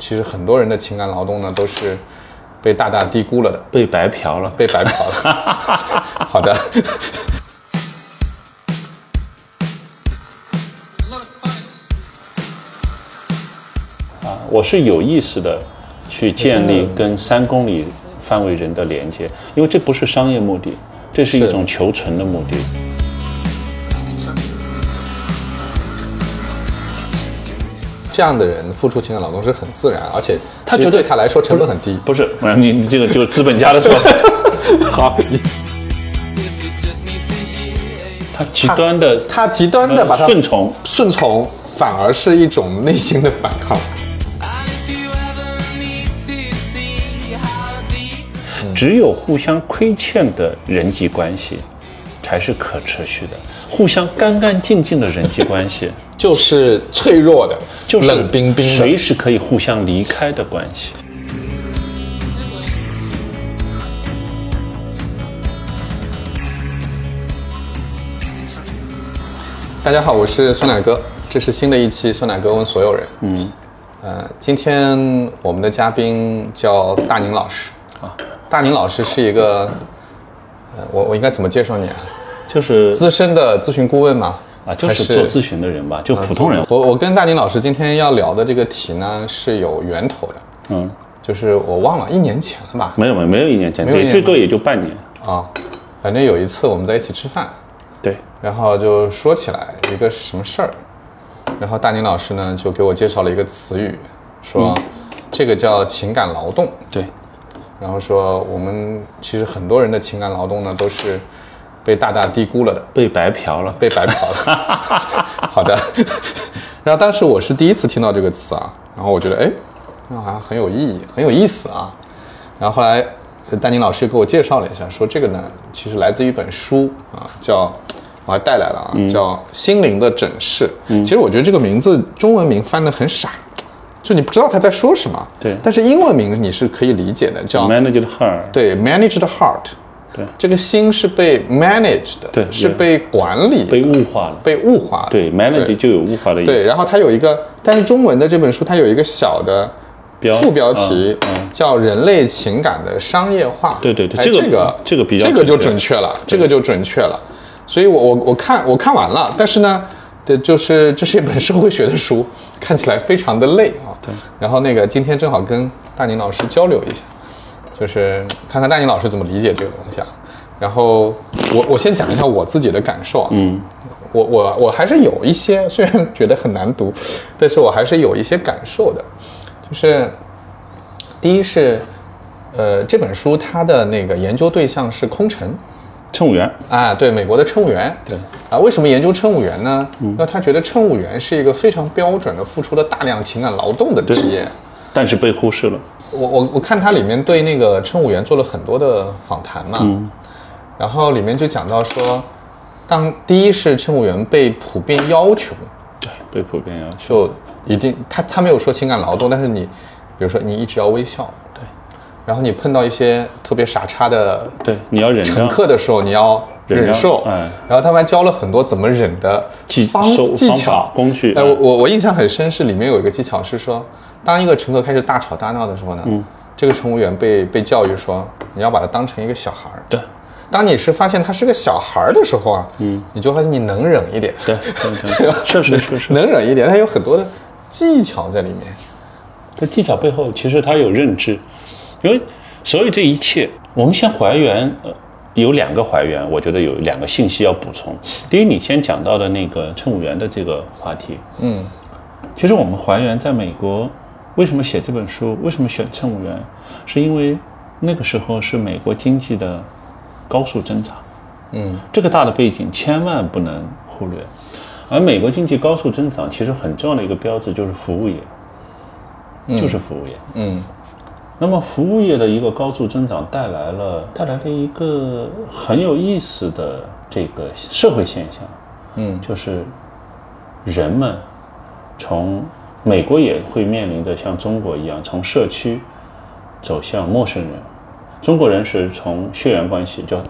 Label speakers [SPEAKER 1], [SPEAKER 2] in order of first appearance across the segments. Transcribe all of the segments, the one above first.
[SPEAKER 1] 其实很多人的情感劳动呢，都是被大大低估了的，
[SPEAKER 2] 被白嫖了。
[SPEAKER 1] 被白嫖了。好的，
[SPEAKER 2] 啊，我是有意识的去建立跟三公里范围人的连接，因为这不是商业目的，这是一种求存的目的。
[SPEAKER 1] 这样的人付出情感劳动是很自然，而且
[SPEAKER 2] 他觉得
[SPEAKER 1] 对他来说成本很低。
[SPEAKER 2] 不是，呃你你这个就是资本家的说法。好，他极端的
[SPEAKER 1] 他极端的把它
[SPEAKER 2] 顺从，
[SPEAKER 1] 顺从，反而是一种内心的反抗。
[SPEAKER 2] 只有互相亏欠的人际关系才是可持续的，互相干干净净的人际关系
[SPEAKER 1] 就是脆弱的，
[SPEAKER 2] 就是
[SPEAKER 1] 冷冰冰的。
[SPEAKER 2] 随时可以互相离开的关系。
[SPEAKER 1] 大家好，我是酸奶哥，这是新的一期酸奶哥问所有人。嗯，呃，今天我们的嘉宾叫大宁老师啊。大宁老师是一个，呃，我我应该怎么介绍你啊？
[SPEAKER 2] 就是
[SPEAKER 1] 资深的咨询顾问嘛？
[SPEAKER 2] 啊，就是做咨询的人吧，就普通人。
[SPEAKER 1] 我我跟大宁老师今天要聊的这个题呢是有源头的，
[SPEAKER 2] 嗯，
[SPEAKER 1] 就是我忘了一年前了吧？
[SPEAKER 2] 没有没有没有一年前，对，最多也就半年。
[SPEAKER 1] 啊，反正有一次我们在一起吃饭，
[SPEAKER 2] 对，
[SPEAKER 1] 然后就说起来一个什么事儿，然后大宁老师呢就给我介绍了一个词语，说、这个叫情感劳动，
[SPEAKER 2] 对，
[SPEAKER 1] 然后说我们其实很多人的情感劳动呢都是被大大低估了的，
[SPEAKER 2] 被白嫖了。
[SPEAKER 1] 被白嫖了。好的，然后当时我是第一次听到这个词啊，然后我觉得哎，那好像很有意义，很有意思啊。然后后来呃丹宁老师又给我介绍了一下，说这个呢其实来自于一本书啊，叫我还带来了啊，叫《心灵的诊室》。其实我觉得这个名字中文名翻得很傻。就你不知道他在说什么，
[SPEAKER 2] 对
[SPEAKER 1] 但是英文名你是可以理解的，叫
[SPEAKER 2] Managed Heart
[SPEAKER 1] 对，managed heart，
[SPEAKER 2] 对，
[SPEAKER 1] 这个心是被 managed 的，
[SPEAKER 2] 对
[SPEAKER 1] 是被管理的、
[SPEAKER 2] 被物化了。
[SPEAKER 1] 被物化了。
[SPEAKER 2] 对，manage 就有物化的意思。
[SPEAKER 1] 对，然后它有一个，但是中文的这本书它有一个小的副标题，叫“人类情感的商业化”。
[SPEAKER 2] 对对对这个
[SPEAKER 1] 哎这个
[SPEAKER 2] 比较
[SPEAKER 1] 这个就
[SPEAKER 2] 准
[SPEAKER 1] 准确了，这个就准确了。所以我我我看我看完了，但是呢，对，就是这是一本社会学的书，看起来非常的累啊。对。然后那个今天正好跟大宁老师交流一下，就是看看大宁老师怎么理解这个东西啊。然后我我先讲一下我自己的感受啊。
[SPEAKER 2] 嗯，
[SPEAKER 1] 我我我还是有一些，虽然觉得很难读，但是我还是有一些感受的。就是第一是，呃，这本书它的那个研究对象是空乘。
[SPEAKER 2] 乘务员。
[SPEAKER 1] 啊，对，美国的乘务员。
[SPEAKER 2] 对
[SPEAKER 1] 啊，为什么研究乘务员呢？因为他觉得乘务员是一个非常标准的、付出了大量情感劳动的职业。
[SPEAKER 2] 但是被忽视了。
[SPEAKER 1] 我我我看它里面对那个乘务员做了很多的访谈嘛，然后里面就讲到说，当第一是乘务员被普遍要求，
[SPEAKER 2] 对，被普遍要求。
[SPEAKER 1] 就一定他他没有说情感劳动，但是你比如说你一直要微笑，
[SPEAKER 2] 对，
[SPEAKER 1] 然后你碰到一些特别傻叉的
[SPEAKER 2] 对，你要忍
[SPEAKER 1] 乘。客的时候，你要
[SPEAKER 2] 忍
[SPEAKER 1] 受，
[SPEAKER 2] 嗯
[SPEAKER 1] 然后他们还教了很多怎么忍的
[SPEAKER 2] 技
[SPEAKER 1] 方技巧。
[SPEAKER 2] 法工具
[SPEAKER 1] 哎，
[SPEAKER 2] 嗯
[SPEAKER 1] 我我我印象很深，是里面有一个技巧是说，当一个乘客开始大吵大闹的时候呢，
[SPEAKER 2] 嗯。
[SPEAKER 1] 这个乘务员被被教育说，你要把他当成一个小孩儿。
[SPEAKER 2] 对。
[SPEAKER 1] 当你是发现他是个小孩儿的时候啊，嗯，你就发现你能忍一点，
[SPEAKER 2] 对对对，确实确实。
[SPEAKER 1] 能忍一点，他有很多的技巧在里面。
[SPEAKER 2] 这技巧背后，其实他有认知，因为所有这一切，我们先还原，呃，有两个还原，我觉得有两个信息要补充。第一，你先讲到的那个乘务员的这个话题，
[SPEAKER 1] 嗯，
[SPEAKER 2] 其实我们还原在美国，为什么写这本书，为什么选乘务员，是因为那个时候是美国经济的高速增长，
[SPEAKER 1] 嗯，
[SPEAKER 2] 这个大的背景千万不能忽略。而美国经济高速增长，其实很重要的一个标志就是服务业，就是服务业。
[SPEAKER 1] 嗯
[SPEAKER 2] 那么服务业的一个高速增长带来了带来了一个很有意思的这个社会现象，
[SPEAKER 1] 嗯。
[SPEAKER 2] 就是人们从美国也会面临着像中国一样从社区走向陌生人，中国人是从血缘关系叫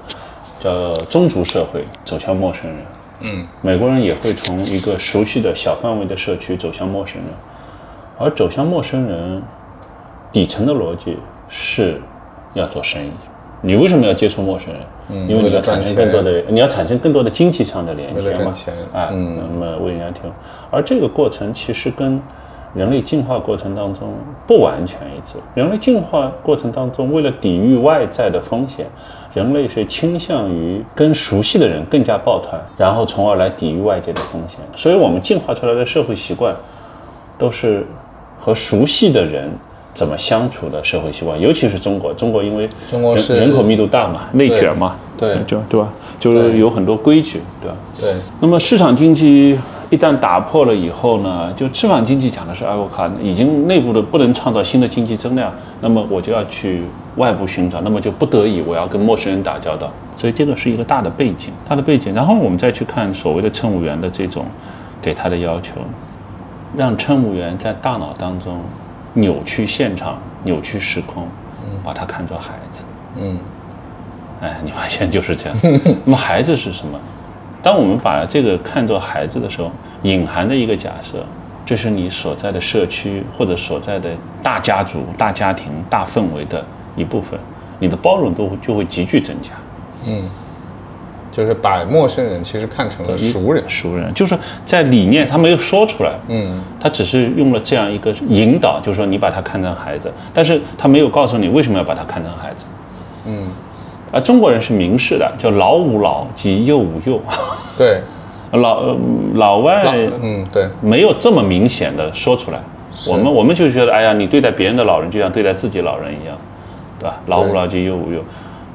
[SPEAKER 2] 叫宗族社会走向陌生人，
[SPEAKER 1] 嗯。
[SPEAKER 2] 美国人也会从一个熟悉的小范围的社区走向陌生人，而走向陌生人底层的逻辑是要做生意。你为什么要接触陌生人？嗯，因为你要产生更多的，你要产生更多的经济上的连接嘛。啊，那么为人家提供，而这个过程其实跟人类进化过程当中不完全一致。人类进化过程当中，为了抵御外在的风险，人类是倾向于跟熟悉的人更加抱团，然后从而来抵御外界的风险。所以我们进化出来的社会习惯，都是和熟悉的人。怎么相处的社会习惯，尤其是中国，中国因为
[SPEAKER 1] 中国是
[SPEAKER 2] 人口密度大嘛，内卷嘛，
[SPEAKER 1] 对，
[SPEAKER 2] 就对吧？就是有很多规矩，对吧？
[SPEAKER 1] 对。
[SPEAKER 2] 那么市场经济一旦打破了以后呢，就市场经济讲的是，哎，我靠，已经内部的不能创造新的经济增量，那么我就要去外部寻找，那么就不得已我要跟陌生人打交道，所以这个是一个大的背景，大的背景。然后我们再去看所谓的乘务员的这种给他的要求，让乘务员在大脑当中。扭曲现场，扭曲时空，把它看作孩子。
[SPEAKER 1] 嗯，
[SPEAKER 2] 哎，你发现就是这样。那么孩子是什么？当我们把这个看作孩子的时候，隐含的一个假设，这是你所在的社区或者所在的大家族、大家庭、大氛围的一部分，你的包容度就会急剧增加。
[SPEAKER 1] 嗯。就是把陌生人其实看成了熟人，
[SPEAKER 2] 熟人就是在理念他没有说出来，
[SPEAKER 1] 嗯，
[SPEAKER 2] 他只是用了这样一个引导，就是说你把他看成孩子，但是他没有告诉你为什么要把他看成孩子，
[SPEAKER 1] 嗯，
[SPEAKER 2] 而中国人是明示的，叫老吾老及幼吾幼，
[SPEAKER 1] 对，
[SPEAKER 2] 老老外，
[SPEAKER 1] 嗯，对，
[SPEAKER 2] 没有这么明显的说出来，我们我们就觉得，哎呀，你对待别人的老人就像对待自己老人一样，对吧？老吾老及幼吾幼。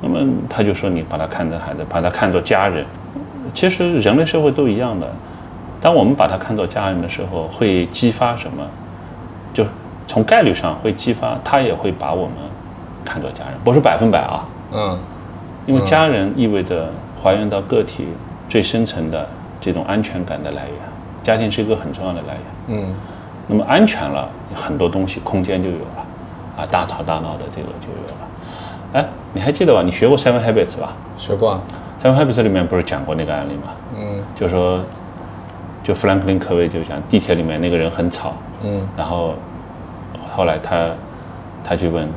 [SPEAKER 2] 那么他就说你把他看成孩子，把他看作家人。其实人类社会都一样的，当我们把他看作家人的时候，会激发什么？就从概率上会激发他也会把我们看作家人，不是百分百啊。
[SPEAKER 1] 嗯。
[SPEAKER 2] 因为家人意味着还原到个体最深层的这种安全感的来源，家庭是一个很重要的来源。
[SPEAKER 1] 嗯。
[SPEAKER 2] 那么安全了，很多东西空间就有了，啊，大吵大闹的这个就有了。哎，你还记得吧？你学过《Seven Habits》吧？
[SPEAKER 1] 学过啊，《
[SPEAKER 2] Seven Habits》里面不是讲过那个案例吗？
[SPEAKER 1] 嗯，
[SPEAKER 2] 就说，就富兰克林·科维就讲地铁里面那个人很吵，
[SPEAKER 1] 嗯，
[SPEAKER 2] 然后后来他他去问，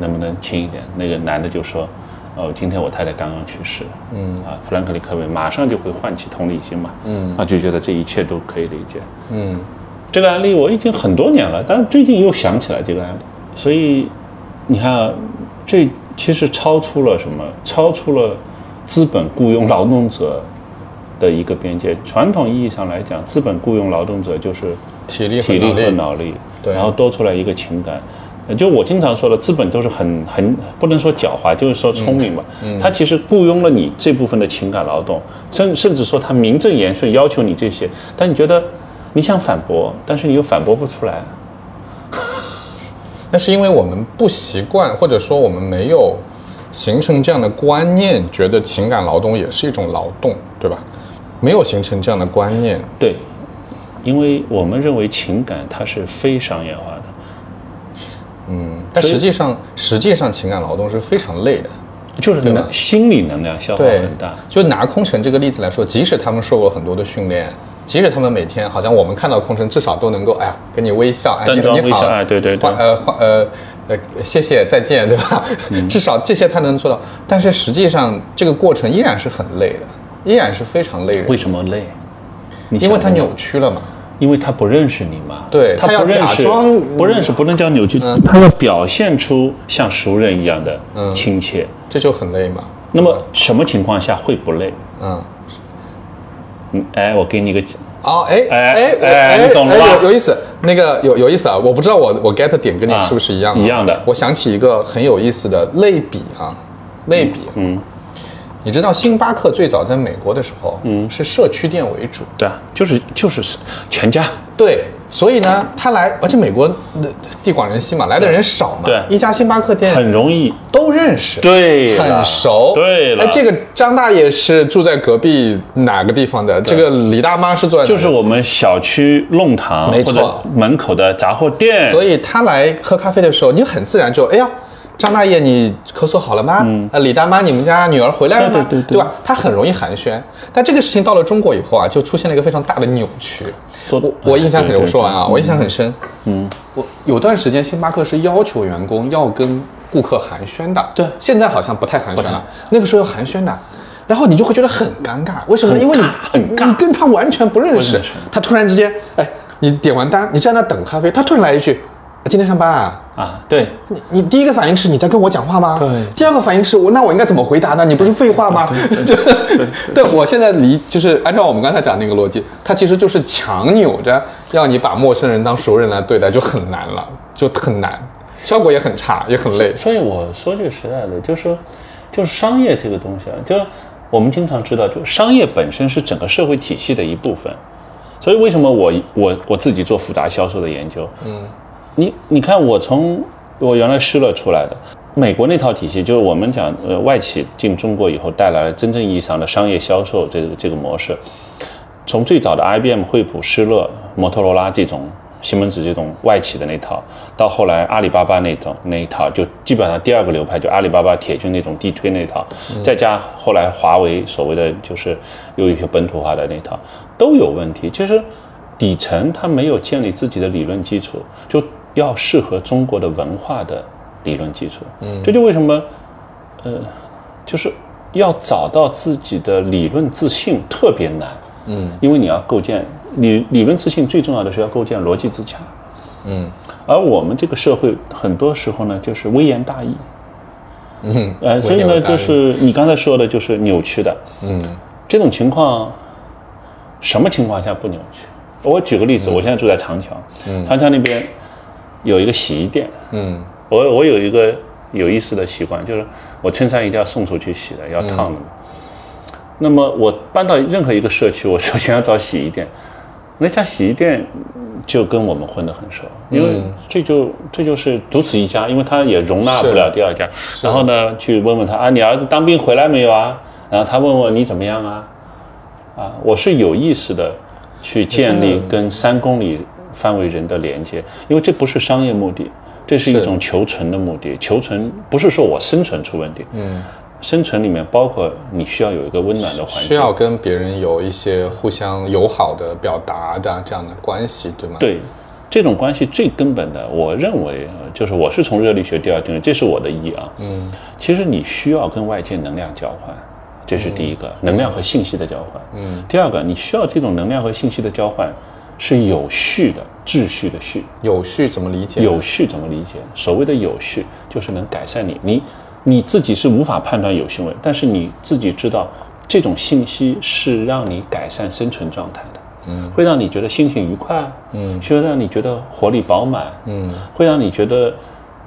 [SPEAKER 2] 能不能轻一点？那个男的就说，哦，今天我太太刚刚去世，
[SPEAKER 1] 嗯，
[SPEAKER 2] 啊，富兰克林·科维马上就会唤起同理心嘛，
[SPEAKER 1] 嗯，
[SPEAKER 2] 啊，就觉得这一切都可以理解，
[SPEAKER 1] 嗯，
[SPEAKER 2] 这个案例我已经很多年了，但是最近又想起来这个案例，所以你看啊这。其实超出了什么？超出了资本雇佣劳动者的一个边界。传统意义上来讲，资本雇佣劳动者就是
[SPEAKER 1] 体力、
[SPEAKER 2] 体力和脑力，
[SPEAKER 1] 对，
[SPEAKER 2] 然后多出来一个情感。就我经常说的，资本都是很很不能说狡猾，就是说聪明吧。他其实雇佣了你这部分的情感劳动，甚甚至说他名正言顺要求你这些，但你觉得你想反驳，但是你又反驳不出来。
[SPEAKER 1] 那是因为我们不习惯，或者说我们没有形成这样的观念，觉得情感劳动也是一种劳动，对吧？没有形成这样的观念。
[SPEAKER 2] 对，因为我们认为情感它是非商业化的。
[SPEAKER 1] 嗯，但实际上，实际上情感劳动是非常累的，
[SPEAKER 2] 就是能心理能量消耗很大。
[SPEAKER 1] 就拿空乘这个例子来说，即使他们受过很多的训练。即使他们每天好像我们看到空乘，至少都能够哎呀跟你微笑，
[SPEAKER 2] 哎你好，哎对对对，
[SPEAKER 1] 呃呃呃谢谢再见，对吧？至少这些他能做到，但是实际上这个过程依然是很累的，依然是非常累人。
[SPEAKER 2] 为什么累？
[SPEAKER 1] 因为他扭曲了嘛，
[SPEAKER 2] 因为他不认识你嘛。
[SPEAKER 1] 对
[SPEAKER 2] 他
[SPEAKER 1] 要假装
[SPEAKER 2] 不认识，不能叫扭曲，他要表现出像熟人一样的亲切，
[SPEAKER 1] 这就很累嘛。
[SPEAKER 2] 那么什么情况下会不累？
[SPEAKER 1] 嗯。
[SPEAKER 2] 嗯，哎，我给你个
[SPEAKER 1] 哦，哎
[SPEAKER 2] 哎哎，你懂了吧？
[SPEAKER 1] 有有意思，那个有有意思啊！我不知道我我 get 点跟你是不是一样的？
[SPEAKER 2] 一样的。
[SPEAKER 1] 我想起一个很有意思的类比啊，类比。
[SPEAKER 2] 嗯，
[SPEAKER 1] 你知道星巴克最早在美国的时候，
[SPEAKER 2] 嗯，
[SPEAKER 1] 是社区店为主。
[SPEAKER 2] 对啊，就是就是全家。
[SPEAKER 1] 对。所以呢，他来，而且美国地广人稀嘛，来的人少嘛，
[SPEAKER 2] 对，
[SPEAKER 1] 一家星巴克店
[SPEAKER 2] 很容易。
[SPEAKER 1] 都认识，
[SPEAKER 2] 对，
[SPEAKER 1] 很熟，
[SPEAKER 2] 对了。
[SPEAKER 1] 哎，这个张大爷是住在隔壁哪个地方的？这个李大妈是住在
[SPEAKER 2] 就是我们小区弄堂
[SPEAKER 1] 没错。
[SPEAKER 2] 门口的杂货店。
[SPEAKER 1] 所以他来喝咖啡的时候，你很自然就哎呀，张大爷，你咳嗽好了吗？嗯，呃，李大妈，你们家女儿回来了吗？
[SPEAKER 2] 对对对
[SPEAKER 1] 吧？他很容易寒暄，但这个事情到了中国以后啊，就出现了一个非常大的扭曲。我我印象很，
[SPEAKER 2] 对对
[SPEAKER 1] 我说完啊，我印象很深。
[SPEAKER 2] 嗯，
[SPEAKER 1] 我有段时间星巴克是要求员工要跟顾客寒暄的，
[SPEAKER 2] 对
[SPEAKER 1] 现在好像不太寒暄了，那个时候要寒暄的。然后你就会觉得很尴尬，为什么呢？因为你
[SPEAKER 2] 很尬
[SPEAKER 1] 你跟他完全不认识
[SPEAKER 2] 认识，
[SPEAKER 1] 他突然之间，哎，你点完单，你在那等咖啡，他突然来一句：“今天上班啊？”
[SPEAKER 2] 啊，对，
[SPEAKER 1] 你你第一个反应是你在跟我讲话吗？
[SPEAKER 2] 对
[SPEAKER 1] 第二个反应是我那我应该怎么回答呢？你不是废话吗？就对我现在理就是按照我们刚才讲那个逻辑，它其实就是强扭着要你把陌生人当熟人来对待，就很难了，就很难，效果也很差，也很累。
[SPEAKER 2] 所以我说句实在的，就是说，就是商业这个东西啊，就我们经常知道，就商业本身是整个社会体系的一部分。所以为什么我我我自己做复杂销售的研究？嗯，你你看我从我原来施乐出来的美国那套体系，就是我们讲呃外企进中国以后带来了真正意义上的商业销售这个这个模式。从最早的 IBM、惠普、施乐、摩托罗拉这种西门子这种外企的那套，到后来阿里巴巴那种那一套，就基本上第二个流派就阿里巴巴铁军那种地推那套，再加后来华为所谓的就是又一些本土化的那套，都有问题。其实底层它没有建立自己的理论基础，就要适合中国的文化的理论基础。嗯，这就为什么呃，就是要找到自己的理论自信特别难。嗯，因为你要构建理理论自信，最重要的是要构建逻辑自洽。
[SPEAKER 1] 嗯，
[SPEAKER 2] 而我们这个社会很多时候呢，就是微言大义。
[SPEAKER 1] 嗯，
[SPEAKER 2] 呃，所以呢，就是你刚才说的，就是扭曲的。
[SPEAKER 1] 嗯
[SPEAKER 2] 这种情况，什么情况下不扭曲？我举个例子，我现在住在长桥，嗯长桥那边有一个洗衣店，
[SPEAKER 1] 嗯
[SPEAKER 2] 我我有一个有意思的习惯，就是我衬衫一定要送出去洗的，要烫的嘛。那么我搬到任何一个社区，我首先要找洗衣店，那家洗衣店就跟我们混得很熟，因为这就这就是独此一家，因为他也容纳不了第二家。然后呢，去问问他啊，你儿子当兵回来没有啊？然后他问问你怎么样啊？啊，我是有意识的去建立跟三公里范围人的连接，因为这不是商业目的，这是一种求存的目的。求存不是说我生存出问题，
[SPEAKER 1] 嗯，
[SPEAKER 2] 生存里面包括你需要有一个温暖的环境，
[SPEAKER 1] 需要跟别人有一些互相友好的表达的这样的关系，对吗？，
[SPEAKER 2] 对。这种关系最根本的，我认为呃就是我是从热力学第二定律，这是我的意啊。
[SPEAKER 1] 嗯
[SPEAKER 2] 其实你需要跟外界能量交换，这是第一个，能量和信息的交换。
[SPEAKER 1] 嗯，
[SPEAKER 2] 第二个，你需要这种能量和信息的交换是有序的、秩序的序。
[SPEAKER 1] 有序怎么理解？
[SPEAKER 2] 有序怎么理解？所谓的有序，就是能改善你，你你自己是无法判断有行为，但是你自己知道这种信息是让你改善生存状态的，嗯，会让你觉得心情愉快，
[SPEAKER 1] 嗯，
[SPEAKER 2] 会让你觉得活力饱满，
[SPEAKER 1] 嗯。
[SPEAKER 2] 会让你觉得，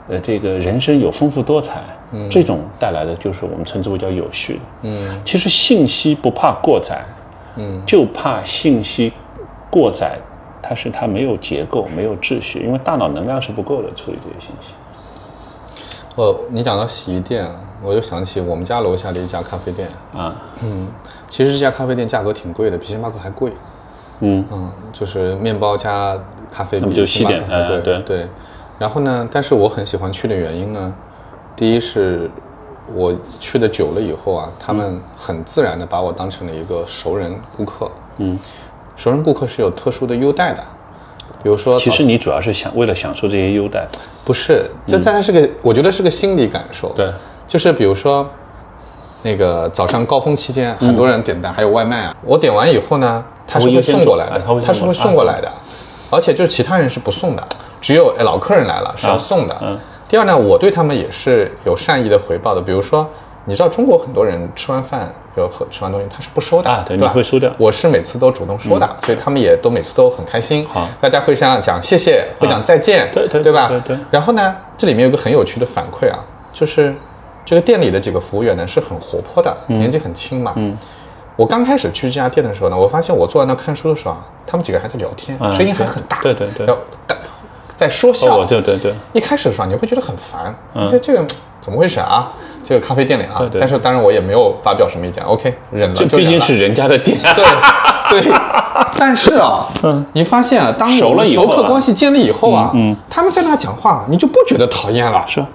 [SPEAKER 2] 呃，这个人生有丰富多彩，嗯，这种带来的就是我们称之为叫有序的，
[SPEAKER 1] 嗯。
[SPEAKER 2] 其实信息不怕过载，
[SPEAKER 1] 嗯，
[SPEAKER 2] 就怕信息过载，它是它没有结构、没有秩序，因为大脑能量是不够的处理这些信息。
[SPEAKER 1] 呃，你讲到洗衣店，我就想起我们家楼下的一家咖啡店。
[SPEAKER 2] 啊，嗯
[SPEAKER 1] 其实这家咖啡店价格挺贵的，比星巴克还贵。
[SPEAKER 2] 嗯，
[SPEAKER 1] 嗯，就是面包加咖啡比星巴克还贵。
[SPEAKER 2] 对。
[SPEAKER 1] 然后呢，但是我很喜欢去的原因呢，第一是我去的久了以后啊，他们很自然的把我当成了一个熟人顾客。
[SPEAKER 2] 嗯，
[SPEAKER 1] 熟人顾客是有特殊的优待的，比如说
[SPEAKER 2] 其实你主要是想为了享受这些优待。
[SPEAKER 1] 不是，这当然是个，我觉得是个心理感受。
[SPEAKER 2] 对，
[SPEAKER 1] 就是比如说，那个早上高峰期间，很多人点单，还有外卖啊。我点完以后呢，他是会送过来的
[SPEAKER 2] 他
[SPEAKER 1] 是会送过来的，而且就是其他人是不送的，只有哎老客人来了是要送的。
[SPEAKER 2] 嗯
[SPEAKER 1] 第二呢，我对他们也是有善意的回报的，比如说。你知道中国很多人吃完饭，比如喝吃完东西他是不收的
[SPEAKER 2] 啊对会收掉嗯
[SPEAKER 1] 我是每次都主动收的，所以他们也都每次都很开心。
[SPEAKER 2] 好
[SPEAKER 1] 大家会这样讲谢谢，会讲再见，
[SPEAKER 2] 对对
[SPEAKER 1] 对吧？
[SPEAKER 2] 对对
[SPEAKER 1] 然后呢，这里面有个很有趣的反馈啊，就是这个店里的几个服务员呢是很活泼的，年纪很轻嘛。
[SPEAKER 2] 嗯
[SPEAKER 1] 我刚开始去这家店的时候呢，我发现我坐在那看书的时候啊，他们几个人还在聊天，
[SPEAKER 2] 啊
[SPEAKER 1] 声音还很大，
[SPEAKER 2] 对对对
[SPEAKER 1] 在在说笑。
[SPEAKER 2] 哦，对对对，
[SPEAKER 1] 一开始的时候你会觉得很烦，觉得这个怎么回事啊？这个咖啡店里啊，
[SPEAKER 2] 对对
[SPEAKER 1] 但是当然我也没有发表什么意见，OK，忍了
[SPEAKER 2] 这
[SPEAKER 1] 就忍了。
[SPEAKER 2] 毕竟是人家的店。
[SPEAKER 1] 对对，但是啊，嗯，你发现啊，当
[SPEAKER 2] 熟
[SPEAKER 1] 客关系建立以后啊，
[SPEAKER 2] 嗯嗯
[SPEAKER 1] 他们在那讲话，你就不觉得讨厌了。
[SPEAKER 2] 是，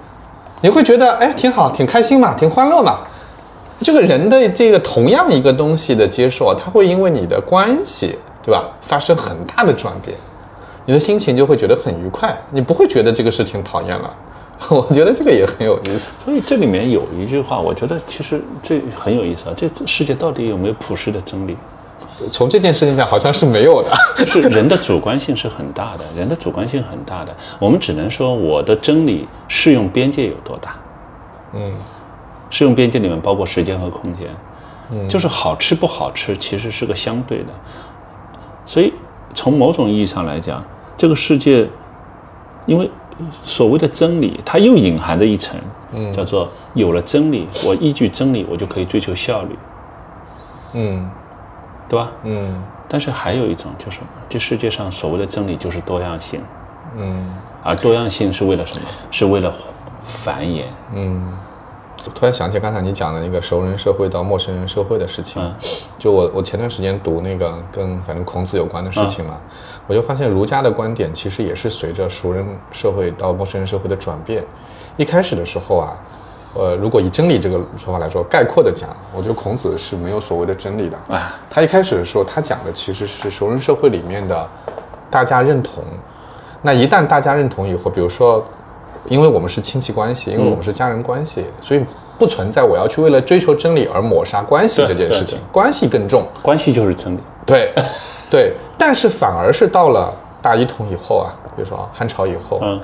[SPEAKER 1] 你会觉得哎挺好，挺开心嘛，挺欢乐嘛。这个人的这个同样一个东西的接受啊，他会因为你的关系，对吧，发生很大的转变，你的心情就会觉得很愉快，你不会觉得这个事情讨厌了。我觉得这个也很有意思。
[SPEAKER 2] 所以这里面有一句话，我觉得其实这很有意思啊。这世界到底有没有普世的真理？
[SPEAKER 1] 从这件事情讲，好像是没有的。
[SPEAKER 2] 就是人的主观性是很大的，人的主观性很大的。我们只能说我的真理适用边界有多大。
[SPEAKER 1] 嗯，
[SPEAKER 2] 适用边界里面包括时间和空间。嗯，就是好吃不好吃其实是个相对的。所以从某种意义上来讲，这个世界，因为所谓的真理，它又隐含着一层，
[SPEAKER 1] 嗯。
[SPEAKER 2] 叫做有了真理，我依据真理，我就可以追求效率，
[SPEAKER 1] 嗯。
[SPEAKER 2] 对吧？
[SPEAKER 1] 嗯。
[SPEAKER 2] 但是还有一种就是，这世界上所谓的真理就是多样性，
[SPEAKER 1] 嗯。
[SPEAKER 2] 而多样性是为了什么？是为了繁衍。
[SPEAKER 1] 嗯。突然想起刚才你讲的那个熟人社会到陌生人社会的事情，
[SPEAKER 2] 嗯。
[SPEAKER 1] 就我我前段时间读那个跟反正孔子有关的事情嘛，我就发现儒家的观点其实也是随着熟人社会到陌生人社会的转变。一开始的时候啊，呃，如果以真理这个说法来说，概括的讲，我觉得孔子是没有所谓的真理的。
[SPEAKER 2] 啊，
[SPEAKER 1] 他一开始的时候，他讲的其实是熟人社会里面的大家认同。那一旦大家认同以后，比如说，因为我们是亲戚关系，因为我们是家人关系，所以不存在我要去为了追求真理而抹杀关系这件事情，关系更重。
[SPEAKER 2] 关系就是真理。
[SPEAKER 1] 对，对，但是反而是到了大一统以后啊，比如说汉朝以后，
[SPEAKER 2] 嗯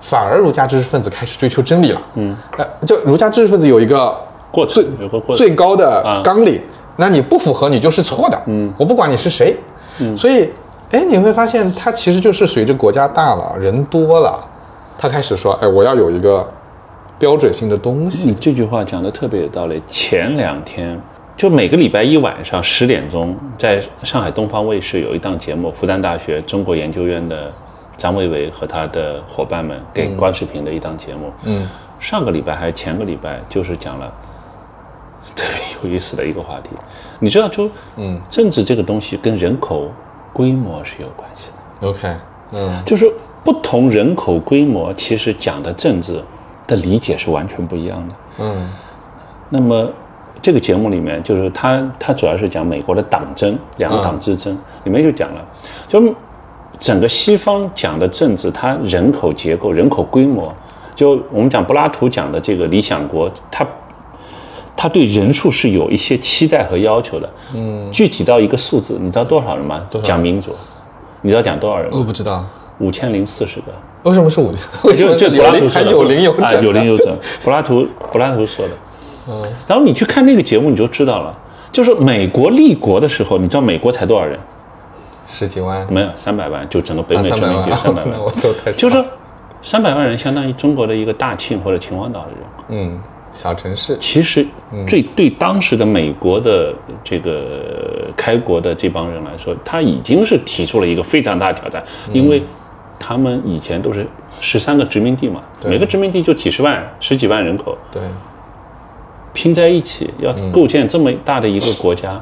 [SPEAKER 1] 反而儒家知识分子开始追求真理了。嗯，呃，就儒家知识分子有一个
[SPEAKER 2] 过程有个过。
[SPEAKER 1] 最高的
[SPEAKER 2] 啊
[SPEAKER 1] 纲领，那你不符合你就是错的。嗯，我不管你是谁。嗯，所以，哎，你会发现它其实就是随着国家大了，人多了，他开始说，哎，我要有一个标准性的东西。
[SPEAKER 2] 你这句话讲的特别有道理。前两天就每个礼拜一晚上十点钟，在上海东方卫视有一档节目，复旦大学中国研究院的张维维和他的伙伴们给观视频的一档节目。
[SPEAKER 1] 嗯
[SPEAKER 2] 上个礼拜还是前个礼拜，就是讲了 特别有意思的一个话题。你知道，就
[SPEAKER 1] 嗯
[SPEAKER 2] 政治这个东西跟人口规模是有关系的。
[SPEAKER 1] ，OK，嗯
[SPEAKER 2] 就是不同人口规模，其实讲的政治的理解是完全不一样的。
[SPEAKER 1] 嗯
[SPEAKER 2] 那么这个节目里面，就是他他主要是讲美国的党争，两党之争，里面就讲了，就整个西方讲的政治，它人口结构、人口规模，就我们讲柏拉图讲的这个理想国，他他对人数是有一些期待和要求的。嗯，具体到一个数字，你知道多少人吗？讲民主，你知道讲多少人吗？
[SPEAKER 1] 我不知道
[SPEAKER 2] 五千零四十个。
[SPEAKER 1] 为什么是五，为 什
[SPEAKER 2] 就
[SPEAKER 1] 么
[SPEAKER 2] 就柏拉图
[SPEAKER 1] 还
[SPEAKER 2] 说的
[SPEAKER 1] 有零有
[SPEAKER 2] 啊
[SPEAKER 1] 整？
[SPEAKER 2] 有零有整。柏拉图柏拉图说的。嗯，然后你去看那个节目，你就知道了。就是美国立国的时候，你知道美国才多少人？
[SPEAKER 1] 十几万，
[SPEAKER 2] 没有三百万，就整个北
[SPEAKER 1] 啊，
[SPEAKER 2] 美殖民地三百，万，
[SPEAKER 1] 我都太
[SPEAKER 2] 就是三百万人相当于中国的一个大庆或者秦皇岛的人。口。
[SPEAKER 1] 嗯，小城市，
[SPEAKER 2] 其实最对当时的美国的这个开国的这帮人来说，他已经是提出了一个非常大的挑战，因为他们以前都是十三个殖民地嘛，每个殖民地就几十万、十几万人口。
[SPEAKER 1] 对，
[SPEAKER 2] 拼在一起，要构建这么大的一个国家，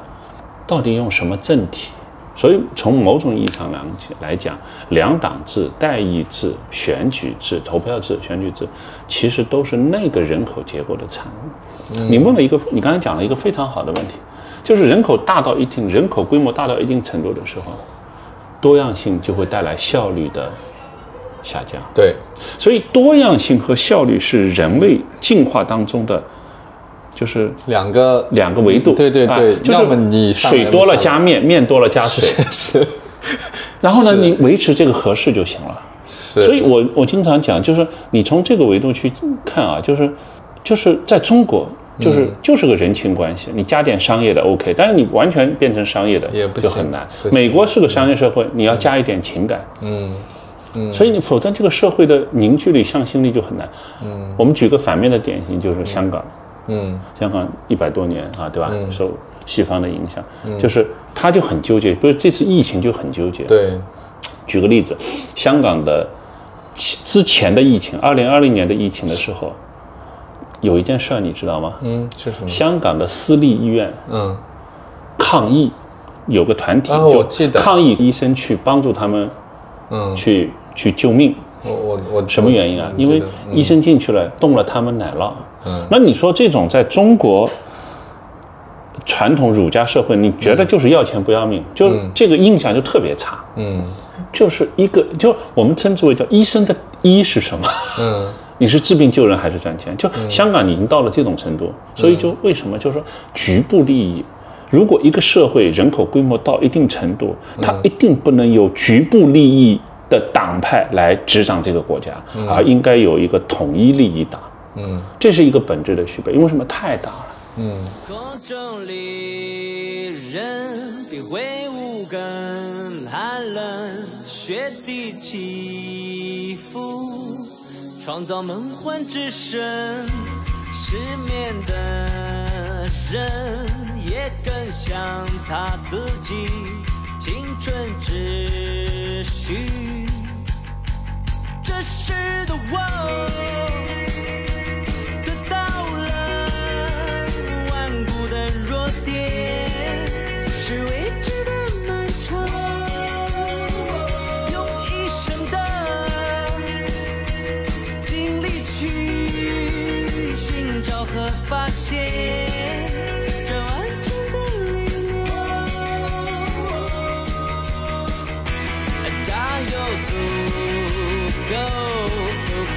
[SPEAKER 2] 到底用什么政体？所以从某种意义上来来讲，两党制、代议制、选举制、投票制、选举制，其实都是那个人口结构的产物。你问了一个，你刚才讲了一个非常好的问题，就是人口大到一定人口规模大到一定程度的时候，多样性就会带来效率的下降。
[SPEAKER 1] 对，
[SPEAKER 2] 所以多样性和效率是人类进化当中的，就是
[SPEAKER 1] 两个
[SPEAKER 2] 两个维度。
[SPEAKER 1] 对对
[SPEAKER 2] 啊
[SPEAKER 1] 对
[SPEAKER 2] 就是
[SPEAKER 1] 你
[SPEAKER 2] 水多了加面，面多了加水，
[SPEAKER 1] 是
[SPEAKER 2] 然后呢，你维持这个合适就行了。
[SPEAKER 1] 是，
[SPEAKER 2] 所以我我经常讲，就是你从这个维度去看啊，就是就是在中国。就是
[SPEAKER 1] 嗯
[SPEAKER 2] 就是个人情关系，你加点商业的 OK，但是你完全变成商业的
[SPEAKER 1] 也不行
[SPEAKER 2] 就很难美国是个商业社会，你要加一点情感，
[SPEAKER 1] 嗯
[SPEAKER 2] 所以你否则这个社会的凝聚力、向心力就很难。嗯，我们举个反面的典型，就是香港。
[SPEAKER 1] 嗯
[SPEAKER 2] 香港一百多年啊，对吧？受西方的影响，就是他就很纠结，不是这次疫情就很纠结。
[SPEAKER 1] 对，
[SPEAKER 2] 举个例子，香港的之前的疫情，二零二零年的疫情的时候，有一件事儿你知道吗？
[SPEAKER 1] 嗯是什么？
[SPEAKER 2] 香港的私立医院
[SPEAKER 1] 嗯
[SPEAKER 2] 抗议，有个团体
[SPEAKER 1] 啊
[SPEAKER 2] 就
[SPEAKER 1] 我记得
[SPEAKER 2] 抗议医生去帮助他们
[SPEAKER 1] 嗯
[SPEAKER 2] 去去救命，
[SPEAKER 1] 我我我
[SPEAKER 2] 什么原因啊？因为医生进去了，动了他们奶酪。
[SPEAKER 1] 嗯
[SPEAKER 2] 那你说这种在中国传统儒家社会，你觉得就是要钱不要命，就这个印象就特别差。
[SPEAKER 1] 嗯
[SPEAKER 2] 就是一个，就我们称之为叫医生的医是什么？
[SPEAKER 1] 嗯
[SPEAKER 2] 你是治病救人还是赚钱？就香港已经到了这种程度，所以就为什么就是说局部利益。如果一个社会人口规模到一定程度，它一定不能有局部利益的党派来执掌这个国家，而应该有一个统一利益党。
[SPEAKER 1] 嗯
[SPEAKER 2] 这是一个本质的区别，因为什么太大了。
[SPEAKER 1] 嗯
[SPEAKER 3] 空中里人比挥舞更寒冷，雪地起伏，创造梦幻之声。失眠的人也更像他自己，青春只需。这时的我。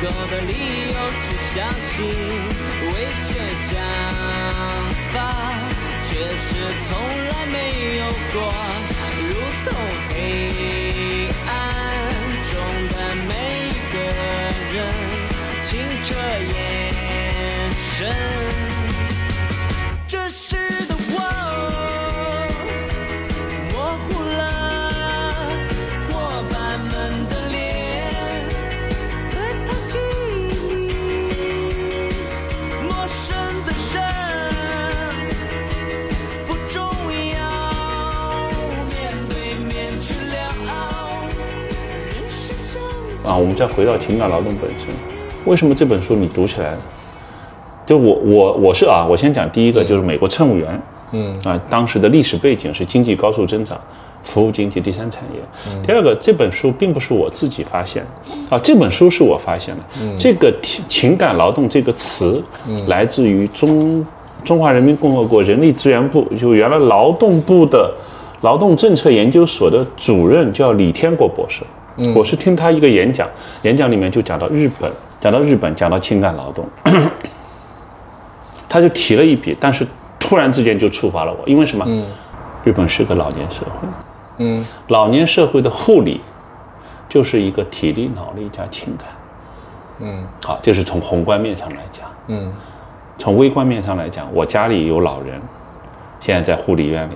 [SPEAKER 3] 多的理由去相信。们
[SPEAKER 2] 再回到情感劳动本身，为什么这本书你读起来，就我我我是啊，我先讲第一个，就是美国乘务员，
[SPEAKER 1] 嗯。
[SPEAKER 2] 啊，当时的历史背景是经济高速增长，服务经济第三产业。第二个，这本书并不是我自己发现的。啊，这本书是我发现的。这个情情感劳动这个词，来自于中中华人民共和国人力资源部，就原来劳动部的劳动政策研究所的主任叫李天国博士。我是听他一个演讲，演讲里面就讲到日本，讲到日本，讲到情感劳动，他就提了一笔，但是突然之间就触发了我，因为什么？日本是个老年社会，
[SPEAKER 1] 嗯。
[SPEAKER 2] 老年社会的护理就是一个体力、脑力加情感。
[SPEAKER 1] 嗯。
[SPEAKER 2] 好，这是从宏观面上来讲。
[SPEAKER 1] 嗯。
[SPEAKER 2] 从微观面上来讲，我家里有老人，现在在护理院里，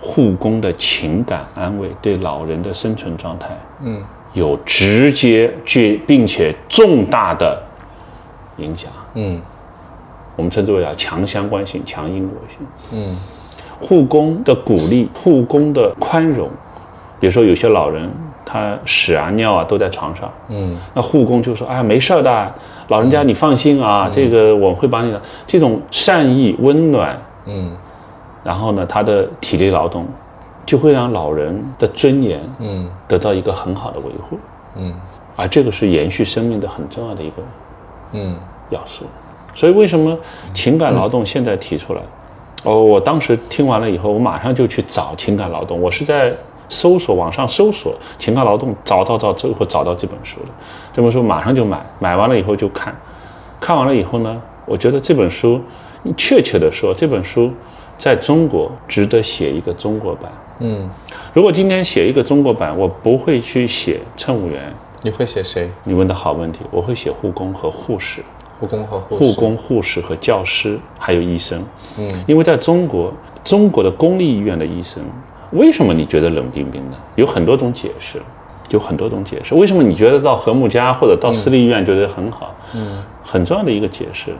[SPEAKER 2] 护工的情感安慰对老人的生存状态
[SPEAKER 1] 嗯。
[SPEAKER 2] 有直接、具并且重大的影响。
[SPEAKER 1] 嗯。
[SPEAKER 2] 我们称之为啊强相关性、强因果性。
[SPEAKER 1] 嗯。
[SPEAKER 2] 护工的鼓励、护工的宽容，比如说有些老人他屎啊尿啊都在床上，
[SPEAKER 1] 嗯。
[SPEAKER 2] 那护工就说：“哎，没事儿的，老人家你放心啊，这个我会帮你的。”这种善意、温暖，
[SPEAKER 1] 嗯
[SPEAKER 2] 然后呢，他的体力劳动就会让老人的尊严
[SPEAKER 1] 嗯
[SPEAKER 2] 得到一个很好的维护，
[SPEAKER 1] 嗯
[SPEAKER 2] 而这个是延续生命的很重要的一个
[SPEAKER 1] 嗯
[SPEAKER 2] 要素。所以为什么情感劳动现在提出来？哦，我当时听完了以后，我马上就去找情感劳动。我是在搜索网上搜索情感劳动，找到找，最后找到这本书了。这本书马上就买，买完了以后就看，看完了以后呢，我觉得这本书，确切的说，这本书在中国值得写一个中国版。
[SPEAKER 1] 嗯，
[SPEAKER 2] 如果今天写一个中国版，我不会去写乘务员。
[SPEAKER 1] 你会写谁？
[SPEAKER 2] 你问的好问题，我会写护工和护士。
[SPEAKER 1] 护工和护士。
[SPEAKER 2] 护工、护士和教师，还有医生。嗯，因为在中国，中国的公立医院的医生，为什么你觉得冷冰冰的？有很多种解释，有很多种解释。为什么你觉得到和睦家或者到私立医院觉得很好？嗯，很重要的一个解释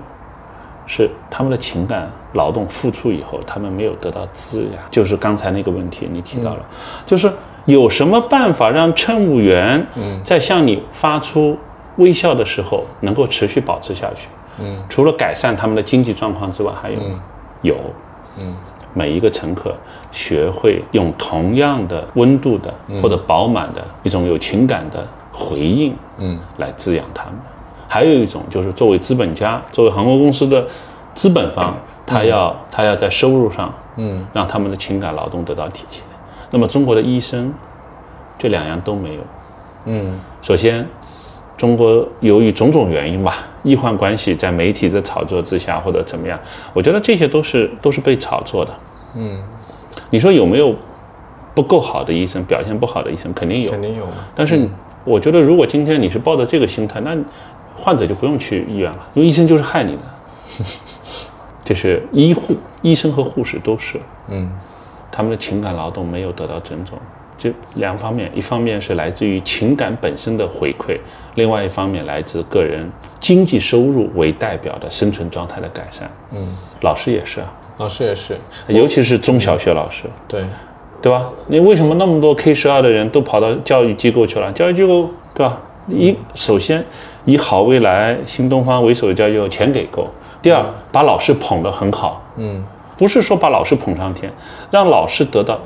[SPEAKER 2] 是他们的情感劳动付出以后，他们没有得到滋养。就是刚才那个问题你提到了，就是有什么办法让乘务员在向你发出微笑的时候能够持续保持下去？
[SPEAKER 1] 嗯，
[SPEAKER 2] 除了改善他们的经济状况之外，还有吗？有。
[SPEAKER 1] 嗯，
[SPEAKER 2] 每一个乘客学会用同样的温度的或者饱满的一种有情感的回应，
[SPEAKER 1] 嗯，
[SPEAKER 2] 来滋养他们。还有一种就是作为资本家，作为航空公司的资本方，他要他要在收入上，
[SPEAKER 1] 嗯，
[SPEAKER 2] 让他们的情感劳动得到体现。那么中国的医生，这两样都没有。
[SPEAKER 1] 嗯
[SPEAKER 2] 首先，中国由于种种原因吧，医患关系在媒体的炒作之下或者怎么样，我觉得这些都是都是被炒作的。
[SPEAKER 1] 嗯，
[SPEAKER 2] 你说有没有不够好的医生，表现不好的医生，肯定有。
[SPEAKER 1] 肯定有嘛。
[SPEAKER 2] 但是我觉得，如果今天你是抱着这个心态，那患者就不用去医院了，因为医生就是害你的。这是医护、医生和护士都是，
[SPEAKER 1] 嗯
[SPEAKER 2] 他们的情感劳动没有得到尊重。这两方面，一方面是来自于情感本身的回馈，另外一方面来自个人经济收入为代表的生存状态的改善。
[SPEAKER 1] 嗯，
[SPEAKER 2] 老师也是啊，
[SPEAKER 1] 老师也是，
[SPEAKER 2] 尤其是中小学老师。
[SPEAKER 1] 对，
[SPEAKER 2] 对吧？你为什么那么多 K 十二的人都跑到教育机构去了？教育机构对吧？一首先以好未来、新东方为首的教育机构钱给够，第二把老师捧得很好，
[SPEAKER 1] 嗯
[SPEAKER 2] 不是说把老师捧上天，让老师得到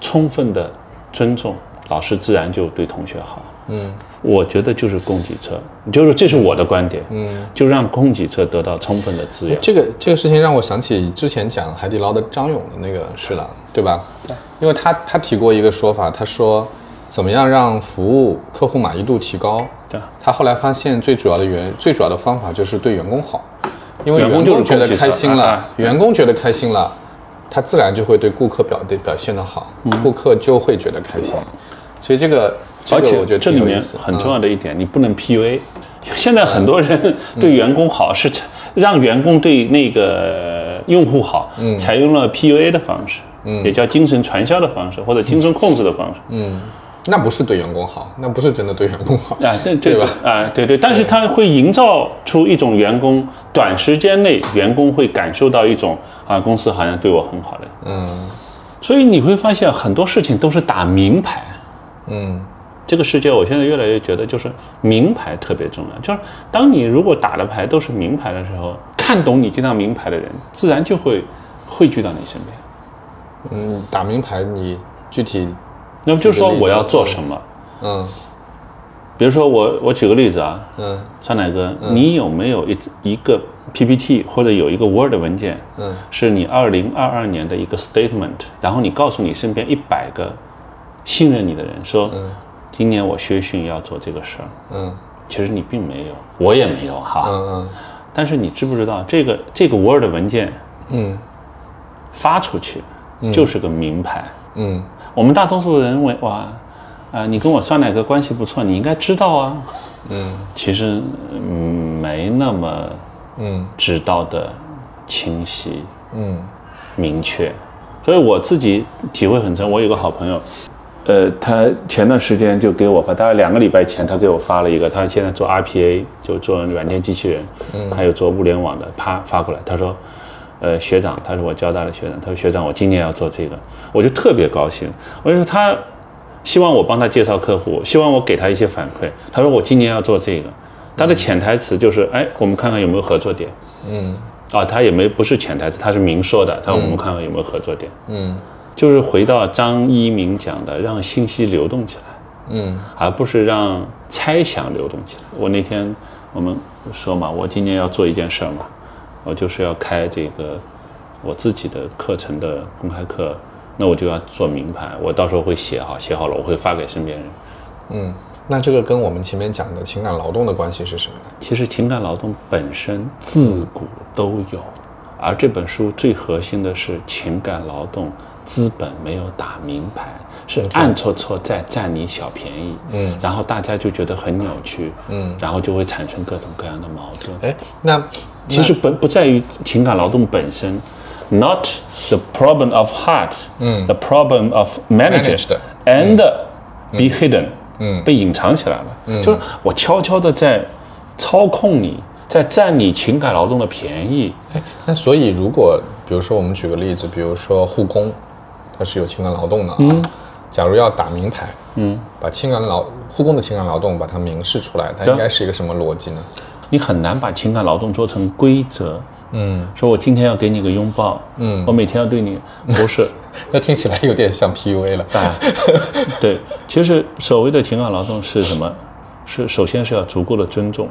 [SPEAKER 2] 充分的尊重，老师自然就对同学好。
[SPEAKER 1] 嗯
[SPEAKER 2] 我觉得就是供给侧，就是这是我的观点，
[SPEAKER 1] 嗯。
[SPEAKER 2] 就让供给侧得到充分的滋养。
[SPEAKER 1] 这个这个事情让我想起之前讲海底捞的张勇的那个事了，对吧？对，因为他他提过一个说法，他说怎么样让服务客户满意度提高？
[SPEAKER 2] 对。
[SPEAKER 1] 他后来发现最主要的原最主要的方法就是对员工好，因为
[SPEAKER 2] 员工就是
[SPEAKER 1] 觉得开心了，
[SPEAKER 2] 啊。
[SPEAKER 1] 员工觉得开心了，他自然就会对顾客表的表现的好，顾客就会觉得开心。所以这个这
[SPEAKER 2] 而且
[SPEAKER 1] 个我觉得
[SPEAKER 2] 这里面很重
[SPEAKER 1] 嗯
[SPEAKER 2] 要的一点，你不能 PUA。现在很多人对员工好是让员工对那个用户好，采用了 PUA 的方式，也叫精神传销的方式或者精神控制的方式。
[SPEAKER 1] 那不是对员工好，那不是真的对员工好
[SPEAKER 2] 啊，对
[SPEAKER 1] 对吧？
[SPEAKER 2] 啊，对对，但是它会营造出一种员工短时间内员工会感受到一种啊，公司好像对我很好的，
[SPEAKER 1] 嗯
[SPEAKER 2] 所以你会发现很多事情都是打名牌。
[SPEAKER 1] 嗯
[SPEAKER 2] 这个世界，我现在越来越觉得，就是名牌特别重要。就是当你如果打的牌都是名牌的时候，看懂你这张名牌的人，自然就会汇聚到你身边。
[SPEAKER 1] 嗯，打名牌你具体
[SPEAKER 2] 那么就说我要做什么？
[SPEAKER 1] 嗯。
[SPEAKER 2] 比如说我我举个例子啊，
[SPEAKER 1] 嗯。
[SPEAKER 2] 酸奶哥，你有没有一一个 PPT 或者有一个 Word 文件，
[SPEAKER 1] 嗯。
[SPEAKER 2] 是你二零二二年的一个 statement，然后你告诉你身边一百个信任你的人说，今年我薛迅要做这个事儿。
[SPEAKER 1] 嗯。
[SPEAKER 2] 其实你并没有，我也没有哈。
[SPEAKER 1] 嗯
[SPEAKER 2] 但是你知不知道，这个这个 Word 文件
[SPEAKER 1] 嗯。
[SPEAKER 2] 发出去就是个名牌。
[SPEAKER 1] 嗯
[SPEAKER 2] 我们大多数人认为，哇，啊、你跟我酸奶哥关系不错，你应该知道啊。
[SPEAKER 1] 嗯
[SPEAKER 2] 其实嗯没那么
[SPEAKER 1] 嗯
[SPEAKER 2] 知道的清晰
[SPEAKER 1] 嗯
[SPEAKER 2] 明确，所以我自己体会很深。我有个好朋友，呃，他前段时间就给我发，大概两个礼拜前，他给我发了一个，他现在做 RPA，就做软件机器人，嗯，还有做物联网的，啪发过来，他说。呃，学长，他是我交大的学长。他说学长，我今年要做这个，我就特别高兴。我就说他希望我帮他介绍客户，希望我给他一些反馈。他说我今年要做这个，他的潜台词就是，哎，我们看看有没有合作点。
[SPEAKER 1] 嗯
[SPEAKER 2] 啊，他也没不是潜台词，他是明说的。他说我们看看有没有合作点，
[SPEAKER 1] 嗯
[SPEAKER 2] 就是回到张一鸣讲的，让信息流动起来，
[SPEAKER 1] 嗯
[SPEAKER 2] 而不是让猜想流动起来。我那天我们说嘛，我今年要做一件事儿嘛，我就是要开这个我自己的课程的公开课，那我就要做名牌，我到时候会写好，写好了我会发给身边人。
[SPEAKER 1] 嗯，那这个跟我们前面讲的情感劳动的关系是什么呢？
[SPEAKER 2] 其实情感劳动本身自古都有，而这本书最核心的是情感劳动资本没有打名牌，是暗搓搓在占你小便宜，
[SPEAKER 1] 嗯，
[SPEAKER 2] 然后大家就觉得很扭曲，
[SPEAKER 1] 嗯，
[SPEAKER 2] 然后就会产生各种各样的矛盾。
[SPEAKER 1] 哎，那
[SPEAKER 2] 其实不不在于情感劳动本身，not the problem of heart，
[SPEAKER 1] 嗯
[SPEAKER 2] ，the problem of manager
[SPEAKER 1] Managed
[SPEAKER 2] and be hidden，
[SPEAKER 1] 嗯。
[SPEAKER 2] 被隐藏起来了，就是我悄悄的在操控你，在占你情感劳动的便宜，
[SPEAKER 1] 哎，那所以如果比如说我们举个例子，比如说护工，他是有情感劳动的啊。假如要打明牌，
[SPEAKER 2] 嗯，
[SPEAKER 1] 把情感劳护工的情感劳动把它明示出来，它应该是一个什么逻辑呢？
[SPEAKER 2] 你很难把情感劳动做成规则，
[SPEAKER 1] 嗯。
[SPEAKER 2] 说我今天要给你个拥抱，
[SPEAKER 1] 嗯。
[SPEAKER 2] 我每天要对你，不是，
[SPEAKER 1] 那听起来有点像 PUA 了。
[SPEAKER 2] 啊，对，其实所谓的情感劳动是什么？是首先是要足够的尊重，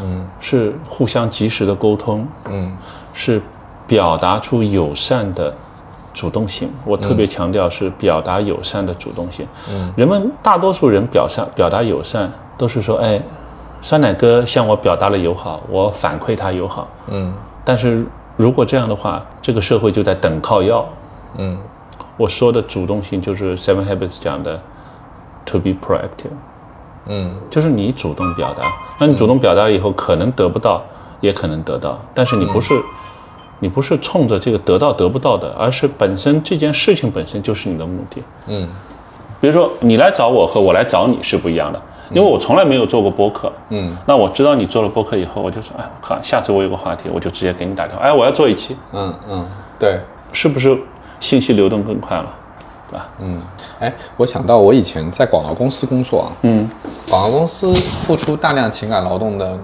[SPEAKER 2] 嗯，是互相及时的沟通，
[SPEAKER 1] 嗯。
[SPEAKER 2] 是表达出友善的主动性。我特别强调是表达友善的主动性。嗯，人们大多数人表善表达友善，都是说，哎，酸奶哥向我表达了友好，我反馈他友好。
[SPEAKER 1] 嗯
[SPEAKER 2] 但是如果这样的话，这个社会就在等靠要。
[SPEAKER 1] 嗯
[SPEAKER 2] 我说的主动性就是 Seven Habits 讲的 to be proactive，
[SPEAKER 1] 嗯
[SPEAKER 2] 就是你主动表达。那你主动表达以后，可能得不到，也可能得到，但是你不是、你不是冲着这个得到得不到的，而是本身这件事情本身就是你的目的。
[SPEAKER 1] 嗯
[SPEAKER 2] 比如说你来找我和我来找你是不一样的，因为我从来没有做过播客，
[SPEAKER 1] 嗯
[SPEAKER 2] 那我知道你做了播客以后，我就说，哎，我靠，下次我有个话题，我就直接给你打电话，哎，我要做一期，
[SPEAKER 1] 嗯嗯，对，
[SPEAKER 2] 是不是信息流动更快了？对吧？
[SPEAKER 1] 嗯，哎，我想到我以前在广告公司工作啊，
[SPEAKER 2] 嗯，
[SPEAKER 1] 广告公司付出大量情感劳动的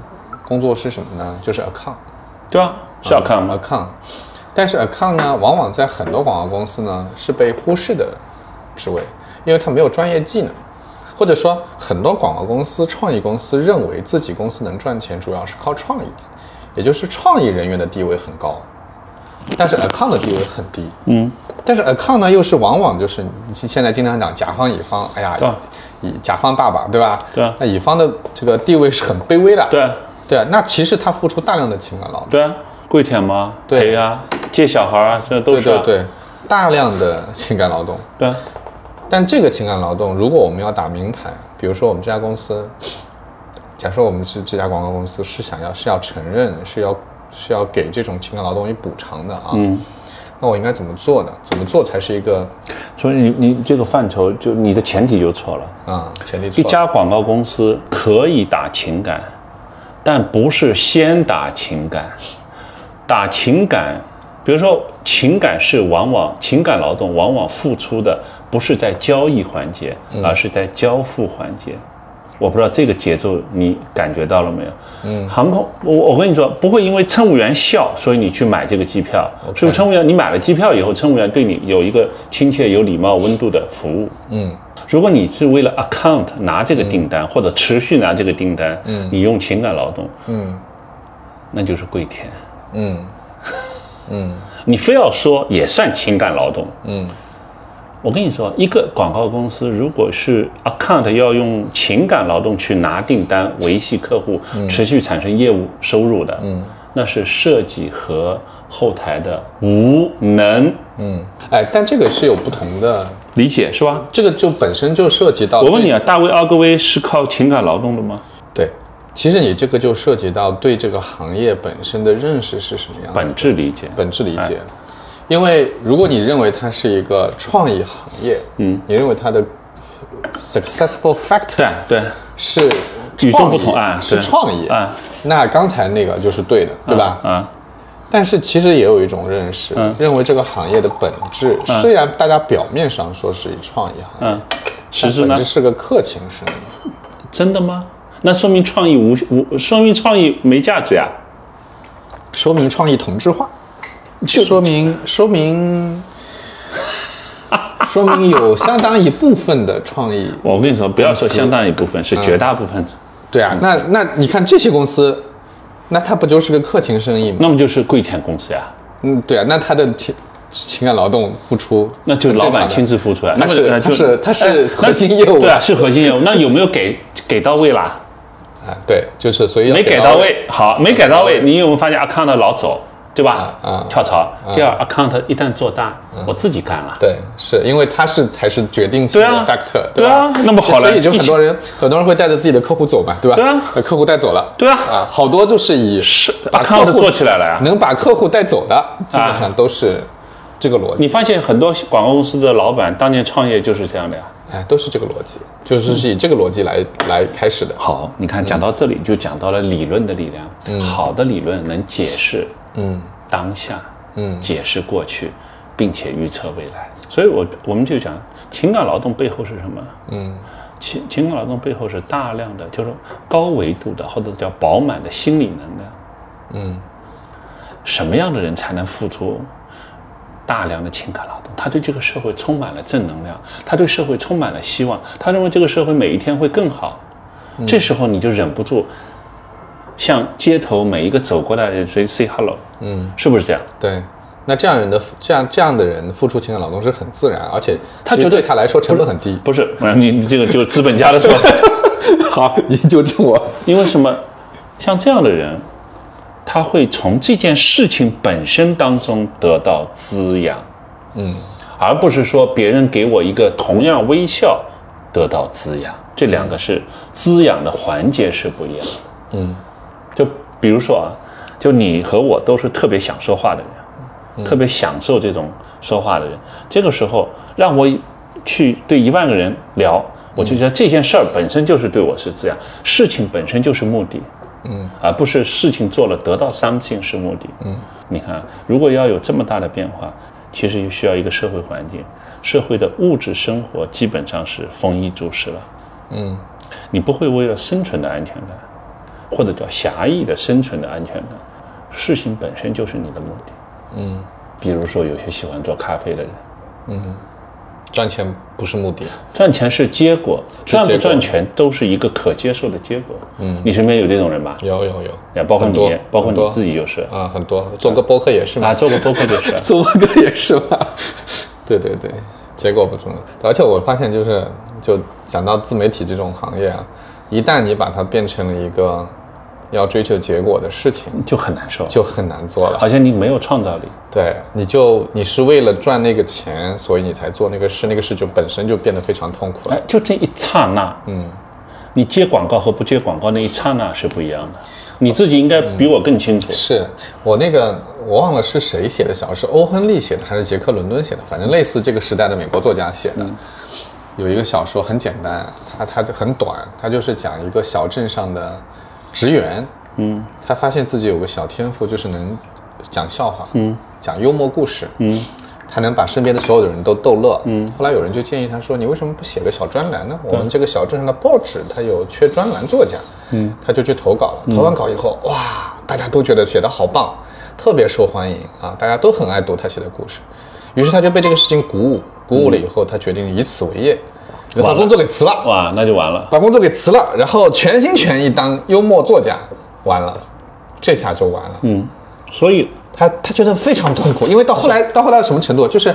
[SPEAKER 1] 工作是什么呢？就是 account。
[SPEAKER 2] 对啊，是
[SPEAKER 1] account，account，但是 account 呢，往往在很多广告公司呢是被忽视的职位，因为它没有专业技能，或者说很多广告公司、创意公司认为自己公司能赚钱主要是靠创意，也就是创意人员的地位很高，但是 account 的地位很低。
[SPEAKER 2] 嗯，
[SPEAKER 1] 但是 account 呢，又是往往就是你现在经常讲甲方乙方，哎呀乙甲方爸爸对吧？
[SPEAKER 2] 对啊
[SPEAKER 1] 那乙方的这个地位是很卑微的。
[SPEAKER 2] 对啊，
[SPEAKER 1] 对啊，那其实他付出大量的情感劳动。
[SPEAKER 2] 对啊，跪舔吗？
[SPEAKER 1] 对
[SPEAKER 2] 陪啊，借小孩啊，这都是、啊。
[SPEAKER 1] 对对对，大量的情感劳动。
[SPEAKER 2] 对啊，
[SPEAKER 1] 但这个情感劳动，如果我们要打明牌，比如说我们这家公司，假设我们是这家广告公司是想要是要承认是要是要给这种情感劳动以补偿的啊，
[SPEAKER 2] 嗯，
[SPEAKER 1] 那我应该怎么做呢？怎么做才是一个
[SPEAKER 2] 所以你你这个范畴就你的前提就错了。
[SPEAKER 1] 啊前提
[SPEAKER 2] 一
[SPEAKER 1] 错了？
[SPEAKER 2] 家广告公司可以打情感，但不是先打情感，打情感，比如说情感是往往情感劳动往往付出的不是在交易环节，而是在交付环节。我不知道这个节奏你感觉到了没有？嗯，航空，我我跟你说，不会因为乘务员笑，所以你去买这个机票。是不是乘务员？你买了机票以后，乘务员对你有一个亲切、有礼貌、温度的服务？
[SPEAKER 1] 嗯。
[SPEAKER 2] 如果你是为了 account 拿这个订单，或者持续拿这个订单，嗯，你用情感劳动，
[SPEAKER 1] 嗯。
[SPEAKER 2] 那就是跪舔。
[SPEAKER 1] 嗯。嗯。
[SPEAKER 2] 你非要说也算情感劳动，
[SPEAKER 1] 嗯
[SPEAKER 2] 我跟你说，一个广告公司如果是 account 要用情感劳动去拿订单、维系客户、持续产生业务收入的，
[SPEAKER 1] 嗯。
[SPEAKER 2] 那是设计和后台的无能。
[SPEAKER 1] 嗯，哎，但这个是有不同的，
[SPEAKER 2] 理解是吧？
[SPEAKER 1] 这个就本身就涉及到
[SPEAKER 2] 我问你啊，大卫·奥格威是靠情感劳动的吗？
[SPEAKER 1] 对，其实你这个就涉及到对这个行业本身的认识是什么样子的。
[SPEAKER 2] 本质理解，
[SPEAKER 1] 本质理解。因为如果你认为它是一个创意行业，
[SPEAKER 2] 嗯，
[SPEAKER 1] 你认为它的 successful factor
[SPEAKER 2] 对，
[SPEAKER 1] 是
[SPEAKER 2] 与众不同啊，
[SPEAKER 1] 是创意，
[SPEAKER 2] 啊，
[SPEAKER 1] 那刚才那个就是对的，对吧？
[SPEAKER 2] 嗯，
[SPEAKER 1] 但是其实也有一种认识，
[SPEAKER 2] 嗯
[SPEAKER 1] 认为这个行业的本质，虽然大家表面上说是创意行业，
[SPEAKER 2] 嗯，实质呢？
[SPEAKER 1] 是个客情生意。
[SPEAKER 2] 真的吗？那说明创意无无，说明创意没价值呀。
[SPEAKER 1] 说明创意同质化，说明说明 说明有相当一部分的创意，
[SPEAKER 2] 我跟你说，不要说相当一部分，是绝大部分，
[SPEAKER 1] 对啊，那那你看这些公司，那它不就是个客情生意吗？
[SPEAKER 2] 那么就是跪舔公司呀，
[SPEAKER 1] 嗯，对啊，那他的情情感劳动付出，
[SPEAKER 2] 那就是老板亲自付出
[SPEAKER 1] 啊。
[SPEAKER 2] 那是
[SPEAKER 1] 他是他是
[SPEAKER 2] 哎
[SPEAKER 1] 核心业务
[SPEAKER 2] 对啊，是核心业务。那有没有给给到位啦？
[SPEAKER 1] 啊，对，就是所以
[SPEAKER 2] 没给到位，好，没给到位，你有没有发现 account 老走，对吧？
[SPEAKER 1] 啊啊
[SPEAKER 2] 跳槽。第二，account 一旦做大，我自己干了。
[SPEAKER 1] 对，是因为他是才是决定性的 factor，
[SPEAKER 2] 对？啊那么好了
[SPEAKER 1] 所以就很多人很多人会带着自己的客户走嘛，对吧？
[SPEAKER 2] 对啊
[SPEAKER 1] 把客户带走了，
[SPEAKER 2] 对啊
[SPEAKER 1] 啊，好多就是以
[SPEAKER 2] 是
[SPEAKER 1] 把客
[SPEAKER 2] account
[SPEAKER 1] 户
[SPEAKER 2] 做起来了呀。
[SPEAKER 1] 能把客户带走的，基本上都是这个逻辑，
[SPEAKER 2] 你发现很多广告公司的老板当年创业就是这样的呀。
[SPEAKER 1] 哎，都是这个逻辑，就是是以这个逻辑来来开始的。
[SPEAKER 2] 好，你看讲到这里就讲到了理论的力量。好的理论能解释
[SPEAKER 1] 嗯
[SPEAKER 2] 当下，
[SPEAKER 1] 嗯
[SPEAKER 2] 解释过去，并且预测未来。所以我我们就讲情感劳动背后是什么？
[SPEAKER 1] 嗯
[SPEAKER 2] 情情感劳动背后是大量的，就是高维度的或者叫饱满的心理能量。
[SPEAKER 1] 嗯
[SPEAKER 2] 什么样的人才能付出大量的情感劳动？他对这个社会充满了正能量，他对社会充满了希望，他认为这个社会每一天会更好。这时候你就忍不住向街头每一个走过来的人 say say hello，嗯，是不是这样？
[SPEAKER 1] 对。那这样人的这样这样的人付出情感劳动是很自然，而且
[SPEAKER 2] 他觉得
[SPEAKER 1] 对他来说成本很低。
[SPEAKER 2] 不是，你你这个就是资本家的说法。
[SPEAKER 1] 好，你纠正我。
[SPEAKER 2] 因为什么？像这样的人，他会从这件事情本身当中得到滋养，
[SPEAKER 1] 嗯，
[SPEAKER 2] 而不是说别人给我一个同样微笑得到滋养。这两个是滋养的环节是不一样的。
[SPEAKER 1] 嗯，
[SPEAKER 2] 就比如说啊，就你和我都是特别想说话的人，特别享受这种说话的人。这个时候让我去对一万个人聊，我就觉得这件事儿本身就是对我是滋养，事情本身就是目的。
[SPEAKER 1] 嗯，
[SPEAKER 2] 而不是事情做了得到 something 是目的。嗯，你看，如果要有这么大的变化，其实就需要一个社会环境，社会的物质生活基本上是丰衣足食了。
[SPEAKER 1] 嗯，
[SPEAKER 2] 你不会为了生存的安全感，或者叫狭义的生存的安全感，事情本身就是你的目的。
[SPEAKER 1] 嗯，
[SPEAKER 2] 比如说有些喜欢做咖啡的人，嗯
[SPEAKER 1] 赚钱不是目的。
[SPEAKER 2] 赚钱是结果，赚不赚钱都是一个可接受的结果。嗯，你身边有这种人吧？
[SPEAKER 1] 有有有，
[SPEAKER 2] 也，包括你，包括你自己就是
[SPEAKER 1] 啊，很多。做个播客也是嘛，
[SPEAKER 2] 啊，做个播客就是。
[SPEAKER 1] 做播客也是嘛。对对对，结果不重要。而且我发现，就是就讲到自媒体这种行业啊，一旦你把它变成了一个要追求结果的事情，
[SPEAKER 2] 就很难受，
[SPEAKER 1] 就很难做了。
[SPEAKER 2] 好像你没有创造力。
[SPEAKER 1] 对，你就你是为了赚那个钱，所以你才做那个事，那个事就本身就变得非常痛苦了。
[SPEAKER 2] 哎，就这一刹那，嗯，你接广告和不接广告那一刹那是不一样的。你自己应该比我更清楚。
[SPEAKER 1] 是我那个我忘了是谁写的小说，是欧亨利写的还是杰克伦敦写的？反正类似这个时代的美国作家写的。有一个小说很简单，它它很短，它就是讲一个小镇上的职员，嗯，他发现自己有个小天赋，就是能讲笑话，嗯，讲幽默故事，嗯，他能把身边的所有的人都逗乐，嗯。后来有人就建议他说：“你为什么不写个小专栏呢？我们这个小镇上的报纸它有缺专栏作家，嗯，他就去投稿了。投完稿以后，哇，大家都觉得写得好棒，特别受欢迎啊，大家都很爱读他写的故事。于是他就被这个事情鼓舞，鼓舞了以后，他决定以此为业，把工作给辞了，
[SPEAKER 2] 哇，那就完了。
[SPEAKER 1] 把工作给辞了，然后全心全意当幽默作家，完了，这下就完了。
[SPEAKER 2] 嗯，所以
[SPEAKER 1] 他他觉得非常痛苦，因为到后来到后来到什么程度，就是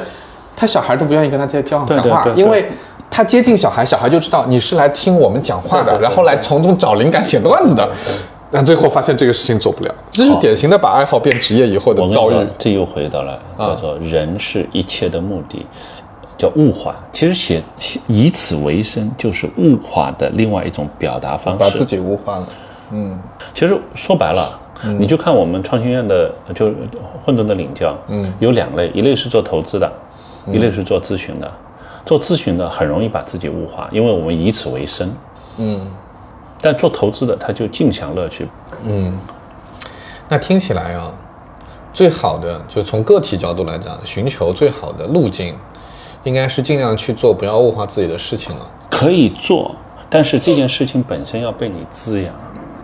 [SPEAKER 1] 他小孩都不愿意跟他接交往讲话，因为他接近小孩，小孩就知道你是来听我们讲话的，然后来从中找灵感写段子的。但最后发现这个事情做不了，这是典型的把爱好变职业以后的遭遇。，
[SPEAKER 2] 这又回到了叫做人是一切的目的，叫物化。其实写以此为生，就是物化的另外一种表达方式。
[SPEAKER 1] 把自己物化了，嗯
[SPEAKER 2] 其实说白了，你就看我们创新院的，就混沌的领教，嗯，有两类，一类是做投资的，一类是做咨询的。做咨询的很容易把自己物化，因为我们以此为生，嗯。但做投资的他就尽享乐趣，嗯
[SPEAKER 1] 那听起来啊，最好的就从个体角度来讲，寻求最好的路径，应该是尽量去做不要物化自己的事情了。
[SPEAKER 2] 可以做，但是这件事情本身要被你滋养。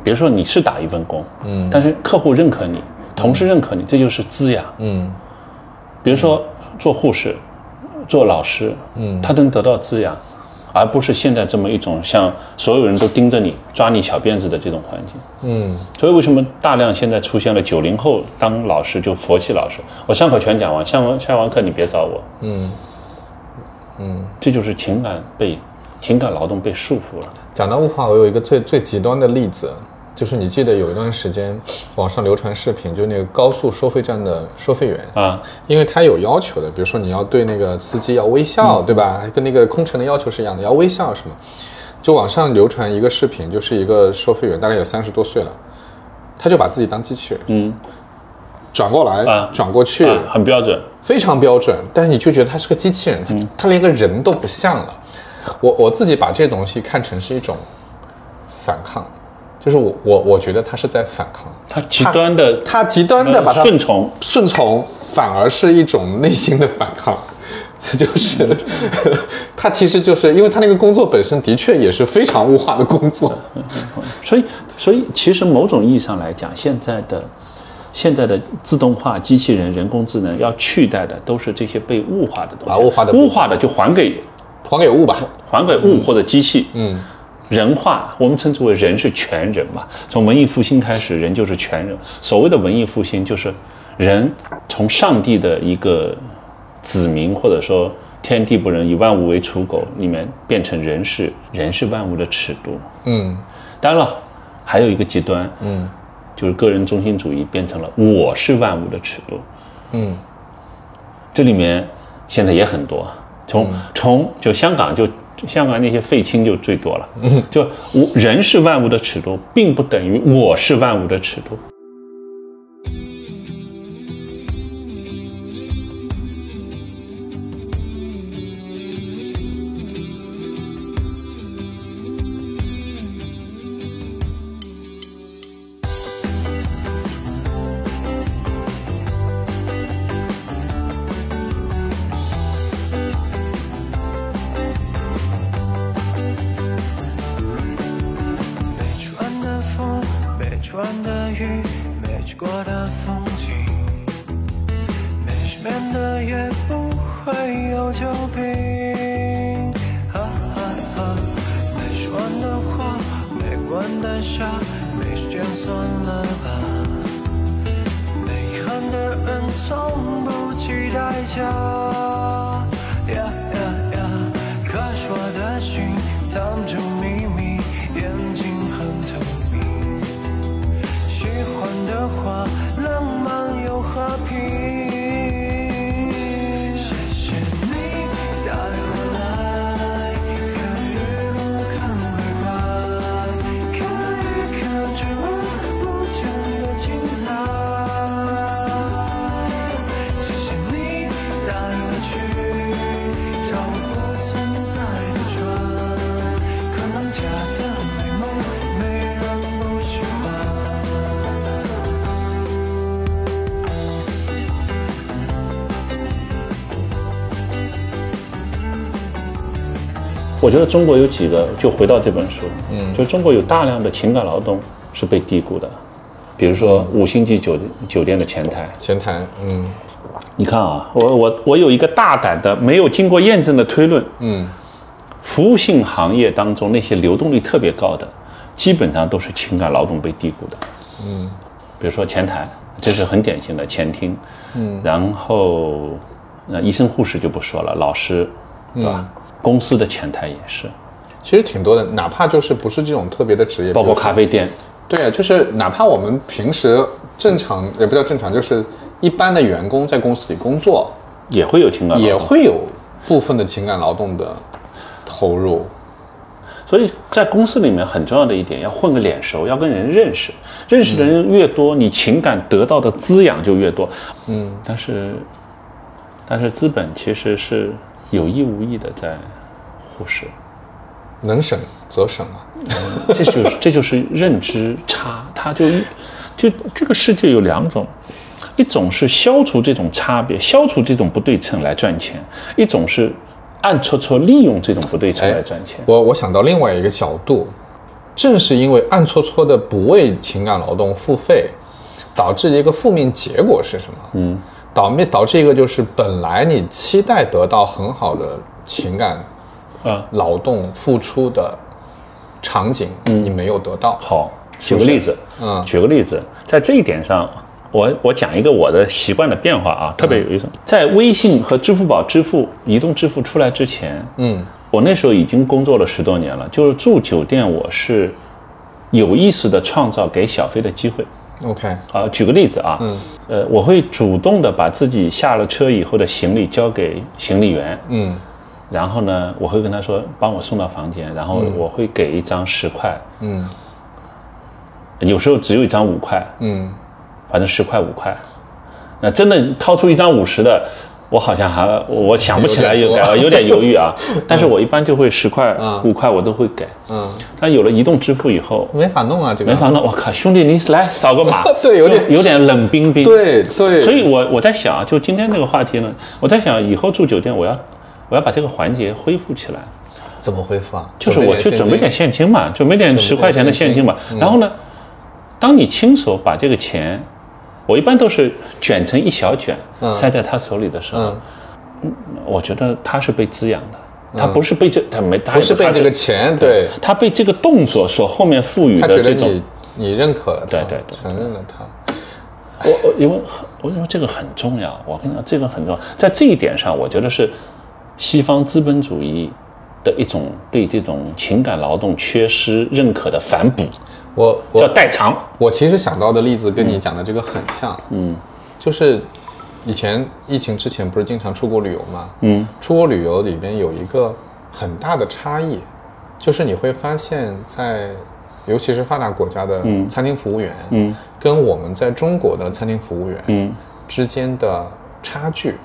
[SPEAKER 2] 比如说你是打一份工，嗯，但是客户认可你，同事认可你，这就是滋养。
[SPEAKER 1] 嗯，
[SPEAKER 2] 比如说做护士、做老师，嗯，他能得到滋养，而不是现在这么一种像所有人都盯着你、抓你小辫子的这种环境。
[SPEAKER 1] 嗯，
[SPEAKER 2] 所以为什么大量现在出现了九零后当老师就佛系老师？我上课全讲完，下完下完课你别找我。
[SPEAKER 1] 嗯
[SPEAKER 2] 嗯，这就是情感被情感劳动被束缚了。
[SPEAKER 1] 讲到物化，我有一个最最极端的例子，就是你记得有一段时间网上流传视频，就那个高速收费站的收费员
[SPEAKER 2] 啊，
[SPEAKER 1] 因为他有要求的，比如说你要对那个司机要微笑，对吧？跟那个空乘的要求是一样的，要微笑是吗。就网上流传一个视频，就是一个收费员，大概有三十多岁了，他就把自己当机器人，
[SPEAKER 2] 嗯，
[SPEAKER 1] 转过来，
[SPEAKER 2] 啊
[SPEAKER 1] 转过去，
[SPEAKER 2] 啊，很标准。
[SPEAKER 1] 非常标准，但是你就觉得他是个机器人，他、他连个人都不像了。我我自己把这东西看成是一种反抗，就是我我我觉得他是在反抗，
[SPEAKER 2] 他极端的
[SPEAKER 1] 他极端的把它
[SPEAKER 2] 顺从，
[SPEAKER 1] 顺从，反而是一种内心的反抗。这 就是，他其实就是因为他那个工作本身的确也是非常物化的工作。
[SPEAKER 2] 所以所以其实某种意义上来讲，现在的现在的自动化、机器人、人工智能要取代的都是这些被物化的东西，
[SPEAKER 1] 把物化的
[SPEAKER 2] 物化的就还给
[SPEAKER 1] 还给物吧。
[SPEAKER 2] 还给物或者机器，
[SPEAKER 1] 嗯，
[SPEAKER 2] 人化，我们称之为人是全人嘛。从文艺复兴开始，人就是全人。所谓的文艺复兴，就是人从上帝的一个子民，或者说天地不仁，以万物为刍狗，里面变成人是人是万物的尺度。
[SPEAKER 1] 嗯
[SPEAKER 2] 当然了，还有一个极端，
[SPEAKER 1] 嗯
[SPEAKER 2] 就是个人中心主义变成了我是万物的尺度。
[SPEAKER 1] 嗯。
[SPEAKER 2] 这里面现在也很多，从从就香港就香港那些废青就最多了，就我人是万物的尺度，并不等于我是万物的尺度。
[SPEAKER 4] 没时间算了吧。没遗憾的人从不计代价。呀呀呀！可是我的心藏着我
[SPEAKER 2] 觉得中国有几个，就回到这本书，嗯，就中国有大量的情感劳动是被低估的，比如说五星级酒店酒店的前台，
[SPEAKER 1] 前台，嗯。
[SPEAKER 2] 你看啊，我我我有一个大胆的、没有经过验证的推论，
[SPEAKER 1] 嗯。
[SPEAKER 2] 服务性行业当中那些流动率特别高的，基本上都是情感劳动被低估的。
[SPEAKER 1] 嗯，
[SPEAKER 2] 比如说前台，这是很典型的前厅。嗯，然后那医生护士就不说了，老师，对吧？公司的前台也是，
[SPEAKER 1] 其实挺多的，哪怕就是不是这种特别的职业，
[SPEAKER 2] 包括咖啡店，
[SPEAKER 1] 对啊，就是哪怕我们平时正常也不叫正常，就是一般的员工在公司里工作，
[SPEAKER 2] 也会有情感。
[SPEAKER 1] 也会有部分的情感劳动的投入。
[SPEAKER 2] 所以在公司里面很重要的一点，要混个脸熟，要跟人认识，认识的人越多，你情感得到的滋养就越多。
[SPEAKER 1] 嗯，
[SPEAKER 2] 但是，但是资本其实是有意无意的在忽视，
[SPEAKER 1] 能省则省啊。
[SPEAKER 2] 这就是这就是认知差，它就就这个世界有两种。一种是消除这种差别，消除这种不对称来赚钱；一种是暗戳戳利用这种不对称来赚钱。
[SPEAKER 1] 我我想到另外一个角度，正是因为暗戳戳的不为情感劳动付费，导致的一个负面结果是什么？嗯，导面导致一个就是本来你期待得到很好的情感
[SPEAKER 2] 啊，
[SPEAKER 1] 劳动付出的场景，嗯你没有得到。
[SPEAKER 2] 好，举个例子，
[SPEAKER 1] 嗯
[SPEAKER 2] 举个例子，在这一点上，我我讲一个我的习惯的变化啊，特别有意思。在微信和支付宝支付、移动支付出来之前，
[SPEAKER 1] 嗯
[SPEAKER 2] 我那时候已经工作了十多年了，就是住酒店，我是有意识的创造给小费的机会。
[SPEAKER 1] ，OK，
[SPEAKER 2] 啊，举个例子啊，
[SPEAKER 1] 嗯，
[SPEAKER 2] 呃，我会主动的把自己下了车以后的行李交给行李员，
[SPEAKER 1] 嗯。
[SPEAKER 2] 然后呢，我会跟他说帮我送到房间，然后我会给一张十块，
[SPEAKER 1] 嗯。
[SPEAKER 2] 有时候只有一张五块，
[SPEAKER 1] 嗯，
[SPEAKER 2] 反正十块五块。那真的掏出一张五十的，我好像还我想不起来，有
[SPEAKER 1] 有点多。
[SPEAKER 2] 有点犹豫啊。但是我一般就会十块
[SPEAKER 1] 嗯。
[SPEAKER 2] 五块我都会给。
[SPEAKER 1] 嗯，
[SPEAKER 2] 但有了移动支付以后，
[SPEAKER 1] 没法弄啊，这个。
[SPEAKER 2] 没法弄，我靠，兄弟你来扫个码，
[SPEAKER 1] 对有点。
[SPEAKER 2] 有点冷冰冰。
[SPEAKER 1] 对对，
[SPEAKER 2] 所以我我在想啊，就今天这个话题呢，我在想以后住酒店，我要我要把这个环节恢复起来，
[SPEAKER 1] 怎么恢复啊？
[SPEAKER 2] 就是我去准备点现金嘛，准备点十块钱的现金嘛。然后呢，当你亲手把这个钱，我一般都是卷成一小卷，塞在他手里的时候，
[SPEAKER 1] 嗯，
[SPEAKER 2] 我觉得他是被滋养的，他不是被这，他没，他
[SPEAKER 1] 不是被这个钱，对，
[SPEAKER 2] 他被这个动作所后面赋予的这种
[SPEAKER 1] 你你认可了他，
[SPEAKER 2] 对对对
[SPEAKER 1] 承认了他，
[SPEAKER 2] 我我因为很我认为这个很重要，我跟你讲，这个很重要，在这一点上，我觉得是西方资本主义的一种对这种情感劳动缺失认可的反哺，
[SPEAKER 1] 我
[SPEAKER 2] 叫代偿。
[SPEAKER 1] 我其实想到的例子跟你讲的这个很像，嗯，就是以前疫情之前不是经常出国旅游吗？
[SPEAKER 2] 嗯，
[SPEAKER 1] 出国旅游里边有一个很大的差异，就是你会发现在尤其是发达国家的餐厅服务员，
[SPEAKER 2] 嗯。
[SPEAKER 1] 跟我们在中国的餐厅服务员
[SPEAKER 2] 嗯。
[SPEAKER 1] 之间的差距，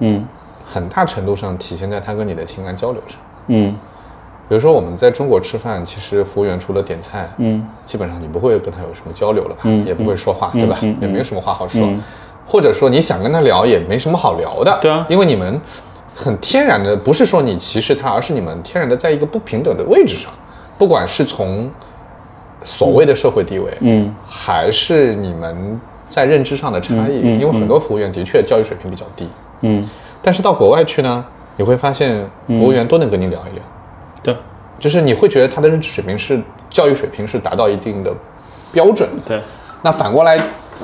[SPEAKER 2] 嗯。
[SPEAKER 1] 很大程度上体现在他跟你的情感交流上。
[SPEAKER 2] 嗯
[SPEAKER 1] 比如说我们在中国吃饭，其实服务员除了点菜，
[SPEAKER 2] 嗯
[SPEAKER 1] 基本上你不会跟他有什么交流了吧？
[SPEAKER 2] 嗯
[SPEAKER 1] 也不会说话，对吧？
[SPEAKER 2] 嗯嗯
[SPEAKER 1] 也没有什么话好说，
[SPEAKER 2] 嗯
[SPEAKER 1] 或者说你想跟他聊，也没什么好聊的。
[SPEAKER 2] 对啊
[SPEAKER 1] 因为你们很天然的，不是说你歧视他，而是你们天然的在一个不平等的位置上，不管是从所谓的社会地位，
[SPEAKER 2] 嗯
[SPEAKER 1] 还是你们在认知上的差异。因为很多服务员的确教育水平比较低，
[SPEAKER 2] 嗯，
[SPEAKER 1] 但是到国外去呢，你会发现服务员都能跟你聊一聊。
[SPEAKER 2] 对
[SPEAKER 1] 就是你会觉得他的认知水平是教育水平是达到一定的标准的。
[SPEAKER 2] 对，
[SPEAKER 1] 那反过来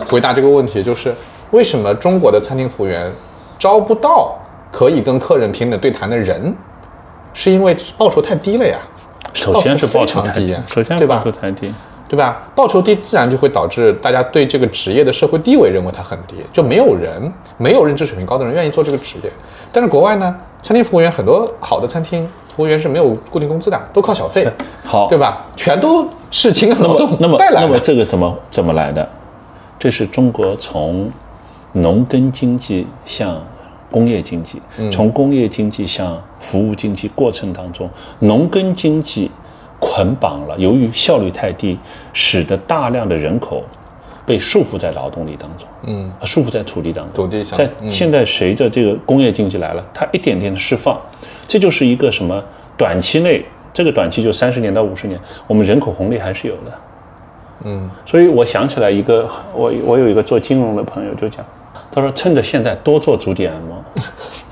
[SPEAKER 1] 回答这个问题，就是为什么中国的餐厅服务员招不到可以跟客人平等对谈的人？是因为报酬太低了呀，
[SPEAKER 2] 首先是报酬太低首先
[SPEAKER 1] 对吧
[SPEAKER 2] 报酬太低。
[SPEAKER 1] 对吧？报酬低自然就会导致大家对这个职业的社会地位认为它很低，就没有人没有认知水平高的人愿意做这个职业。但是国外呢，餐厅服务员很多好的餐厅服务员是没有固定工资的，都靠小费，
[SPEAKER 2] 好，
[SPEAKER 1] 对吧？全都是情感
[SPEAKER 2] 那么
[SPEAKER 1] 劳动
[SPEAKER 2] 那么那么
[SPEAKER 1] 带来的。
[SPEAKER 2] 这个怎么怎么来的？这是中国从农耕经济向工业经济，
[SPEAKER 1] 嗯
[SPEAKER 2] 从工业经济向服务经济过程当中，农耕经济捆绑了，由于效率太低，使得大量的人口被束缚在劳动力当中，
[SPEAKER 1] 嗯，
[SPEAKER 2] 呃束缚在土地当中。
[SPEAKER 1] 土地上
[SPEAKER 2] 在
[SPEAKER 1] 嗯
[SPEAKER 2] 现在随着这个工业经济来了，它一点点的释放，这就是一个什么？短期内，这个短期就三十年到五十年，我们人口红利还是有的。
[SPEAKER 1] 嗯，
[SPEAKER 2] 所以我想起来一个，我我有一个做金融的朋友就讲，他说趁着现在多做足底按摩，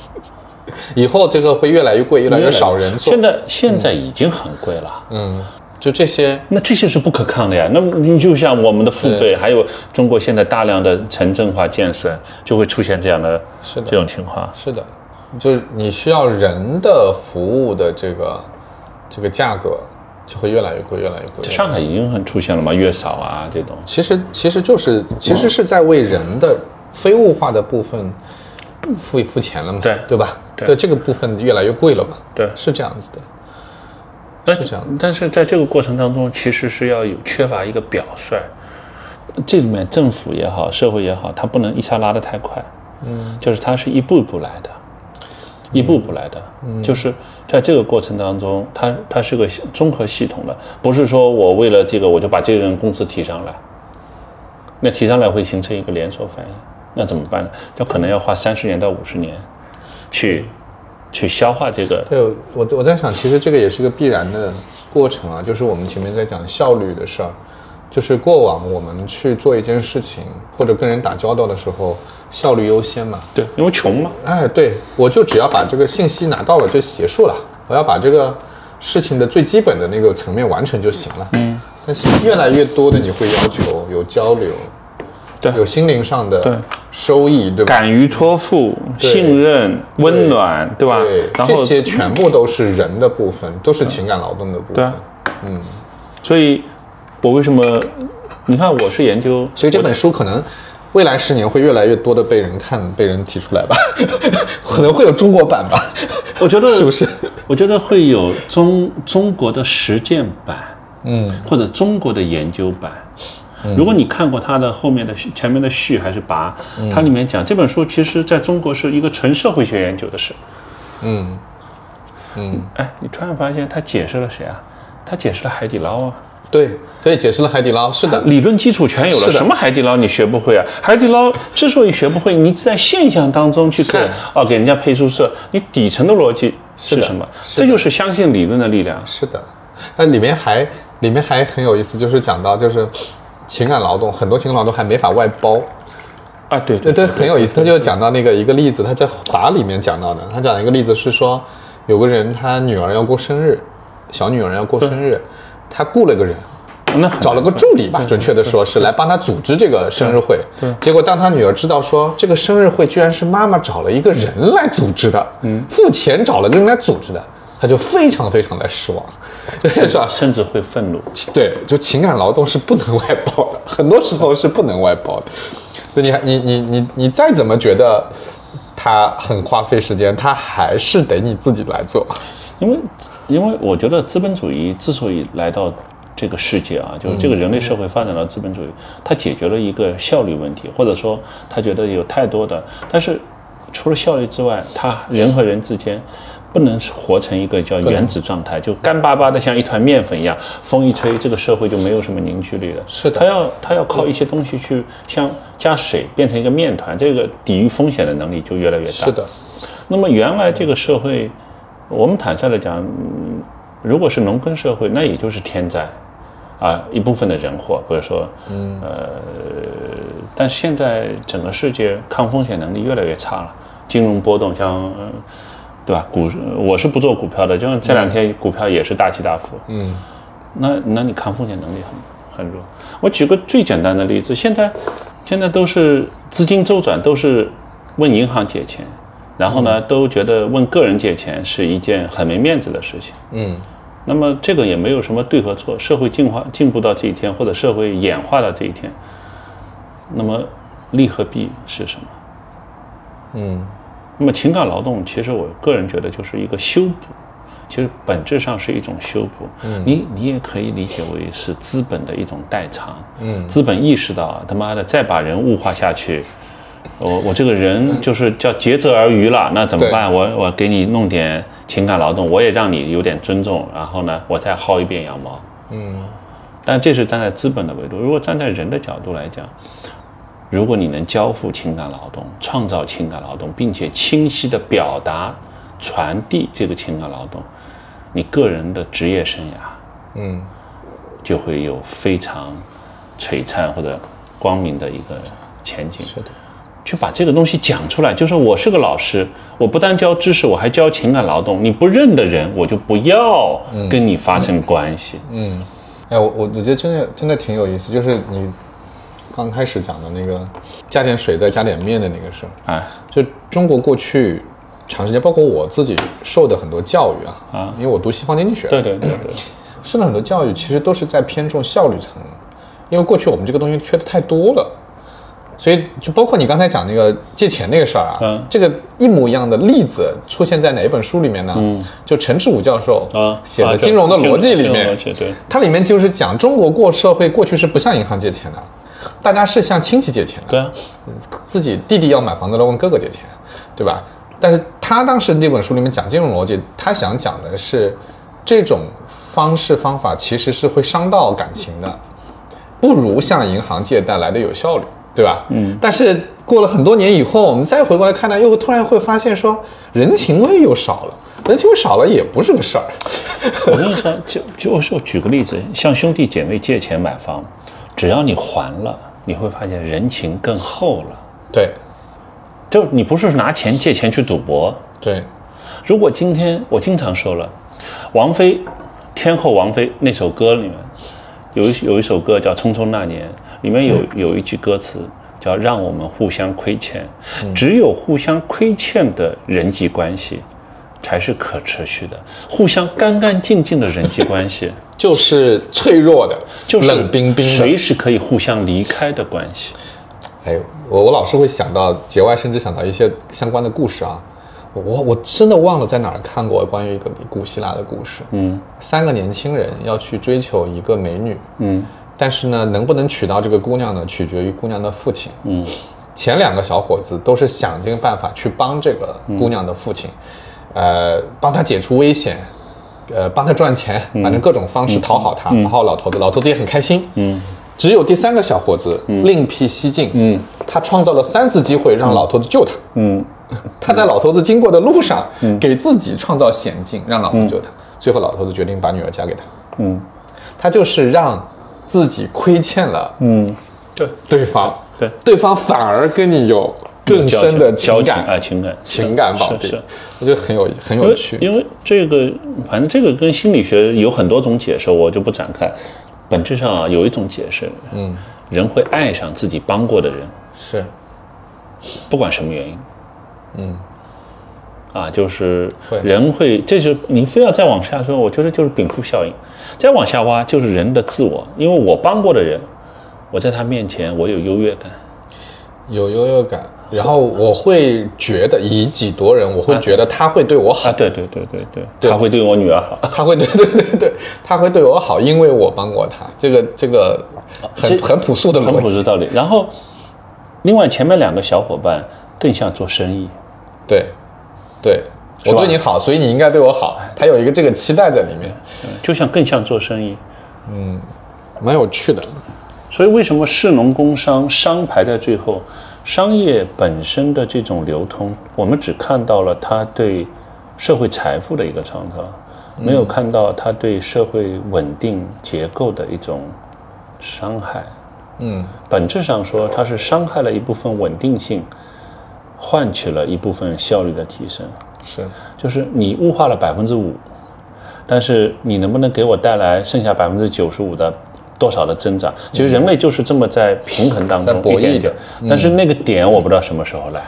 [SPEAKER 1] 以后这个会越来越贵，越来越少人做
[SPEAKER 2] 现。在现在已经很贵了。
[SPEAKER 1] 嗯，就这些，
[SPEAKER 2] 那这些是不可抗的呀。那么你就像我们的父辈，还有中国现在大量的城镇化建设，就会出现这样的
[SPEAKER 1] 是的
[SPEAKER 2] 这种情况。
[SPEAKER 1] 是的，就是你需要人的服务的这个这个价格就会越来越贵，越来越贵。
[SPEAKER 2] 上海已经很出现了嘛，月嫂啊这种。
[SPEAKER 1] 其实其实就是其实是在为人的非物化的部分付付钱了嘛，
[SPEAKER 2] 对
[SPEAKER 1] 对吧？
[SPEAKER 2] 对
[SPEAKER 1] 这个部分越来越贵了嘛，
[SPEAKER 2] 对
[SPEAKER 1] 是这样子的。
[SPEAKER 2] 但
[SPEAKER 1] 是这样
[SPEAKER 2] 但是在这个过程当中，其实是要有缺乏一个表率。这里面政府也好，社会也好，它不能一下拉得太快，嗯，就是它是一步一步来的，一步步来的，嗯，就是在这个过程当中，它它是个综合系统的，不是说我为了这个我就把这个人工资提上来，那提上来会形成一个连锁反应，那怎么办呢？就可能要花三十年到五十年，去去消化这个，
[SPEAKER 1] 对，我我在想，其实这个也是个必然的过程啊，就是我们前面在讲效率的事儿，就是过往我们去做一件事情或者跟人打交道的时候，效率优先嘛。
[SPEAKER 2] 对，因为穷嘛，
[SPEAKER 1] 哎，对，我就只要把这个信息拿到了就结束了，我要把这个事情的最基本的那个层面完成就行了。嗯，但是越来越多的你会要求有交流，
[SPEAKER 2] 对
[SPEAKER 1] 有心灵上
[SPEAKER 2] 对
[SPEAKER 1] 的收益，对吧？
[SPEAKER 2] 敢于托付、信任、温暖，对吧？
[SPEAKER 1] 对，
[SPEAKER 2] 然后，
[SPEAKER 1] 这些全部都是人的部分，都是情感劳动的部
[SPEAKER 2] 对
[SPEAKER 1] 分
[SPEAKER 2] 嗯。所以，我为什么？你看，我是研究，
[SPEAKER 1] 所以这本书可能未来十年会越来越多的被人看、被人提出来吧，可能会有中国版吧。
[SPEAKER 2] 我觉得
[SPEAKER 1] 是不是？
[SPEAKER 2] 我觉得会有中中国的实践版，
[SPEAKER 1] 嗯，
[SPEAKER 2] 或者中国的研究版。如果你看过它的后面的序前面的序还是跋，
[SPEAKER 1] 嗯
[SPEAKER 2] 它里面讲这本书其实在中国是一个纯社会学研究的事。
[SPEAKER 1] 嗯嗯，
[SPEAKER 2] 哎，你突然发现他解释了谁啊？他解释了海底捞啊。
[SPEAKER 1] 对，所以解释了海底捞是的，
[SPEAKER 2] 理论基础全有了，
[SPEAKER 1] 是
[SPEAKER 2] 什么海底捞你学不会啊？海底捞之所以学不会，你在现象当中去看
[SPEAKER 1] 是，
[SPEAKER 2] 哦，给人家配宿舍，你底层的逻辑
[SPEAKER 1] 是
[SPEAKER 2] 什么？这就是相信理论的力量。
[SPEAKER 1] 是的。那里面还里面还很有意思，就是讲到就是情感劳动，很多情感劳动还没法外包。
[SPEAKER 2] 啊，对
[SPEAKER 1] 对对，很有意思。他就讲到那个一个例子，他在《华》里面讲到的。他讲一个例子是说，有个人他女儿要过生日，小女儿要过生日，他雇了个人，
[SPEAKER 2] 那
[SPEAKER 1] 找了个助理吧，准确的说是来帮他组织这个生日会。结果当他女儿知道说这个生日会居然是妈妈找了一个人来组织的，嗯，付钱找了个人来组织的，他就非常非常的失望，是吧？
[SPEAKER 2] 甚至会愤怒。
[SPEAKER 1] 对，就情感劳动是不能外包的，很多时候是不能外包的。所以你还你你你你再怎么觉得他很花费时间，他还是得你自己来做。
[SPEAKER 2] 因为，因为我觉得资本主义之所以来到这个世界啊，就是这个人类社会发展到资本主义，它解决了一个效率问题，或者说他觉得有太多的，但是除了效率之外，他人和人之间。不能活成一个叫原子状态，就干巴巴的像一团面粉一样，风一吹，这个社会就没有什么凝聚力了。
[SPEAKER 1] 是的
[SPEAKER 2] 它要它要靠一些东西去像加水变成一个面团，这个抵御风险的能力就越来越大。
[SPEAKER 1] 是的，
[SPEAKER 2] 那么原来这个社会，我们坦率的讲，嗯如果是农耕社会，那也就是天灾，啊，一部分的人祸，或者说，嗯，呃，但现在整个世界抗风险能力越来越差了，金融波动像，呃对吧？股我是不做股票的，就这两天股票也是大起大伏，
[SPEAKER 1] 嗯，
[SPEAKER 2] 那那你抗风险能力很很弱。我举个最简单的例子，现在现在都是资金周转都是问银行借钱，然后呢都觉得问个人借钱是一件很没面子的事情。
[SPEAKER 1] 嗯，
[SPEAKER 2] 那么这个也没有什么对和错，社会进化进步到这一天，或者社会演化到这一天，那么利和弊是什么？
[SPEAKER 1] 嗯，
[SPEAKER 2] 那么情感劳动，其实我个人觉得就是一个修补，其实本质上是一种修补。嗯，你你也可以理解为是资本的一种代偿。
[SPEAKER 1] 嗯
[SPEAKER 2] 资本意识到他妈的再把人物化下去，我我这个人就是叫竭泽而渔了，那怎么办？我我给你弄点情感劳动，我也让你有点尊重，然后呢，我再薅一遍羊毛。
[SPEAKER 1] 嗯，
[SPEAKER 2] 但这是站在资本的维度，如果站在人的角度来讲，如果你能交付情感劳动，创造情感劳动，并且清晰的表达、传递这个情感劳动，你个人的职业生涯，
[SPEAKER 1] 嗯，
[SPEAKER 2] 就会有非常璀璨或者光明的一个前景。
[SPEAKER 1] 是的，
[SPEAKER 2] 去把这个东西讲出来，就是我是个老师，我不但教知识，我还教情感劳动。你不认的人，我就不要跟你发生关系。
[SPEAKER 1] 嗯，哎，我我我觉得真的真的挺有意思，就是你刚开始讲的那个加点水再加点面的那个事儿，
[SPEAKER 2] 哎，
[SPEAKER 1] 就中国过去长时间，包括我自己受的很多教育啊，
[SPEAKER 2] 啊
[SPEAKER 1] 因为我读西方经济学，
[SPEAKER 2] 对对对对，
[SPEAKER 1] 受的很多教育其实都是在偏重效率层，因为过去我们这个东西缺的太多了。所以，就包括你刚才讲那个借钱那个事儿啊，
[SPEAKER 2] 嗯
[SPEAKER 1] 这个一模一样的例子出现在哪一本书里面呢？嗯，就陈志武教授
[SPEAKER 2] 啊
[SPEAKER 1] 写的
[SPEAKER 2] 啊《
[SPEAKER 1] 金融的逻辑》里面
[SPEAKER 2] 对，
[SPEAKER 1] 它里面就是讲中国过社会过去是不向银行借钱的，大家是向亲戚借钱的。
[SPEAKER 2] 对啊，
[SPEAKER 1] 自己弟弟要买房子了，问哥哥借钱，对吧？但是他当时那本书里面讲金融逻辑，他想讲的是这种方式方法其实是会伤到感情的，不如向银行借贷来的有效率，对吧？嗯。但是过了很多年以后，我们再回过来看呢，又突然会发现说人情味又少了，人情味少了也不是个事儿。
[SPEAKER 2] 我跟你说，就就是我举个例子，向兄弟姐妹借钱买房，只要你还了，你会发现人情更厚了。
[SPEAKER 1] 对
[SPEAKER 2] 就你不是拿钱借钱去赌博，
[SPEAKER 1] 对，
[SPEAKER 2] 如果今天我经常说了，王菲，天后王菲那首歌里面有一有一首歌叫《匆匆那年》，里面有有一句歌词叫“让我们互相亏欠”，只有互相亏欠的人际关系才是可持续的，互相干干净净的人际关系
[SPEAKER 1] 就是脆弱的，
[SPEAKER 2] 就是
[SPEAKER 1] 冷冰冰的。
[SPEAKER 2] 随时可以互相离开的关系。
[SPEAKER 1] 哎，我我老是会想到节外生枝，想到一些相关的故事啊。我我真的忘了在哪儿看过关于一个古希腊的故事。
[SPEAKER 2] 嗯
[SPEAKER 1] 三个年轻人要去追求一个美女，
[SPEAKER 2] 嗯
[SPEAKER 1] 但是呢，能不能娶到这个姑娘呢，取决于姑娘的父亲。
[SPEAKER 2] 嗯。
[SPEAKER 1] 前两个小伙子都是想尽办法去帮这个姑娘的父亲，呃，帮他解除危险，呃，帮他赚钱，反正各种方式讨好他，讨好老头子，老头子也很开心。
[SPEAKER 2] 嗯。
[SPEAKER 1] 只有第三个小伙子另辟蹊径，
[SPEAKER 2] 嗯。
[SPEAKER 1] 他创造了三次机会让老头子救他。
[SPEAKER 2] 嗯。
[SPEAKER 1] 他在老头子经过的路上，给自己创造险境，让老头子救他。最后，老头子决定把女儿嫁给他。
[SPEAKER 2] 嗯。
[SPEAKER 1] 他就是让自己亏欠了
[SPEAKER 2] 嗯，对，
[SPEAKER 1] 对方，
[SPEAKER 2] 对。
[SPEAKER 1] 对方反而跟你有更深的情感
[SPEAKER 2] 交情啊，情感。
[SPEAKER 1] 情感绑定。我觉得很有很有趣。
[SPEAKER 2] 因为这个，反正这个跟心理学有很多种解释，我就不展开。本质上啊，有一种解释，
[SPEAKER 1] 嗯，
[SPEAKER 2] 人会爱上自己帮过的人，
[SPEAKER 1] 是，
[SPEAKER 2] 不管什么原因。
[SPEAKER 1] 嗯，
[SPEAKER 2] 啊，就是人会，这是你非要再往下说，我觉得就是禀赋效应。再往下挖，就是人的自我，因为我帮过的人，我在他面前我有优越感。
[SPEAKER 1] 有优越感，然后我会觉得以己度人，我会觉得他会对我好
[SPEAKER 2] 啊，，对对对对对，
[SPEAKER 1] 对
[SPEAKER 2] 他会对我女儿好。
[SPEAKER 1] 他会对对对对，他会对我好，因为我帮过他。这个这个很
[SPEAKER 2] 这
[SPEAKER 1] 很朴素的
[SPEAKER 2] 很朴实道理。然后，另外前面两个小伙伴更像做生意，
[SPEAKER 1] 对对，我对你好，所以你应该对我好，他有一个这个期待在里面，
[SPEAKER 2] 就像更像做生意。
[SPEAKER 1] 嗯蛮有趣的。
[SPEAKER 2] 所以为什么士农工商商排在最后？商业本身的这种流通，我们只看到了它对社会财富的一个创造，没有看到它对社会稳定结构的一种伤害。
[SPEAKER 1] 嗯，
[SPEAKER 2] 本质上说，它是伤害了一部分稳定性，换取了一部分效率的提升。
[SPEAKER 1] 是
[SPEAKER 2] 就是你物化了百分之五，但是你能不能给我带来剩下百分之九十五的多少的增长？其实人类就是这么在平衡当
[SPEAKER 1] 在博弈
[SPEAKER 2] 中一点一点
[SPEAKER 1] 的，
[SPEAKER 2] 但是那个点我不知道什么时候来。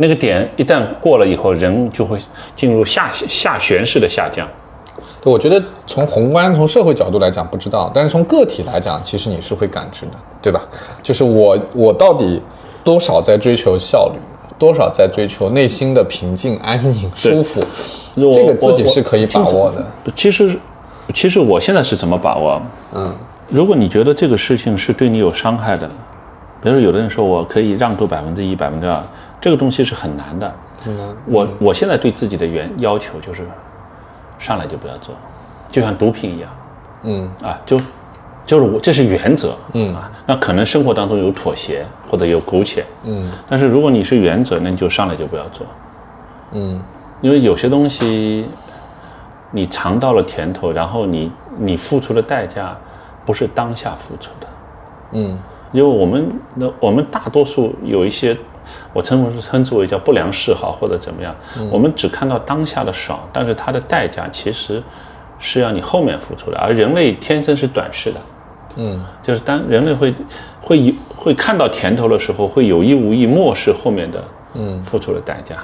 [SPEAKER 2] 那个点一旦过了以后，人就会进入下下旋式的下降。
[SPEAKER 1] 对，我觉得从宏观、从社会角度来讲不知道，但是从个体来讲，其实你是会感知的，对吧？就是我我到底多少在追求效率，多少在追求内心的平静、安宁、舒服，这个自己是可以把握的。
[SPEAKER 2] 其实，其实我现在是怎么把握？
[SPEAKER 1] 嗯，
[SPEAKER 2] 如果你觉得这个事情是对你有伤害的，比如说有的人说我可以让渡百分之一、百分之二，这个东西是很难的。
[SPEAKER 1] 嗯
[SPEAKER 2] 我我现在对自己的原要求就是，上来就不要做，就像毒品一样
[SPEAKER 1] 嗯
[SPEAKER 2] 啊，就就是我这是原则，
[SPEAKER 1] 嗯。
[SPEAKER 2] 啊，那可能生活当中有妥协或者有苟且，
[SPEAKER 1] 嗯。
[SPEAKER 2] 但是如果你是原则，那你就上来就不要做，
[SPEAKER 1] 嗯。
[SPEAKER 2] 因为有些东西你尝到了甜头，然后你你付出的代价不是当下付出的。
[SPEAKER 1] 嗯。
[SPEAKER 2] 因为我们那我们大多数有一些，我称称之为叫不良嗜好或者怎么样，我们只看到当下的爽，但是它的代价其实是要你后面付出的，而人类天生是短视的，
[SPEAKER 1] 嗯
[SPEAKER 2] 就是当人类会会有会看到甜头的时候，会有意无意漠视后面的
[SPEAKER 1] 嗯
[SPEAKER 2] 付出的代价，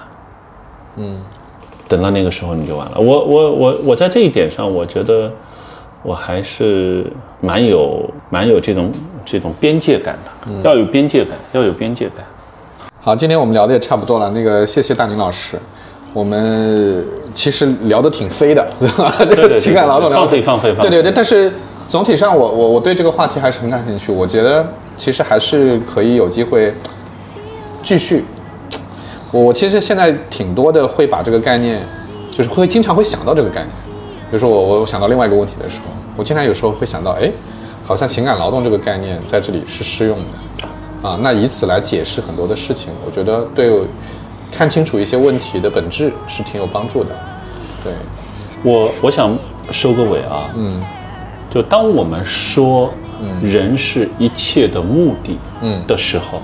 [SPEAKER 1] 嗯
[SPEAKER 2] 等到那个时候你就完了。我我我我在这一点上，我觉得我还是蛮有蛮有这种这种边界感的，要有边界感，要有边界感。
[SPEAKER 1] 好，今天我们聊的也差不多了，那个谢谢大宁老师。我们其实聊得挺飞的，对吧？情感劳动聊
[SPEAKER 2] 放飞放飞放飞
[SPEAKER 1] 对对对，但是总体上我我我对这个话题还是很感兴趣。我觉得其实还是可以有机会继续。我我其实现在挺多的会把这个概念，就是会经常会想到这个概念。比如说我我想到另外一个问题的时候，我经常有时候会想到，哎，好像情感劳动这个概念在这里是适用的。啊，那以此来解释很多的事情，我觉得对看清楚一些问题的本质是挺有帮助的。对，
[SPEAKER 2] 我我想收个尾啊，
[SPEAKER 1] 嗯
[SPEAKER 2] 就当我们说人是一切的目的，
[SPEAKER 1] 嗯。
[SPEAKER 2] 的时候，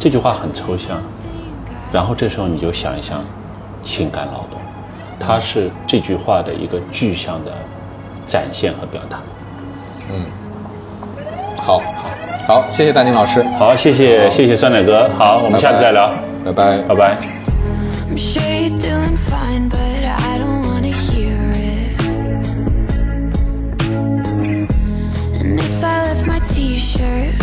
[SPEAKER 2] 这句话很抽象，然后这时候你就想一想，情感劳动，它是这句话的一个具象的展现和表达。嗯。
[SPEAKER 1] 好，好，好，谢谢大宁老师，
[SPEAKER 2] 好，谢谢谢谢酸奶哥，好，我们下次再聊，
[SPEAKER 1] 拜拜。
[SPEAKER 2] 拜拜。
[SPEAKER 5] sure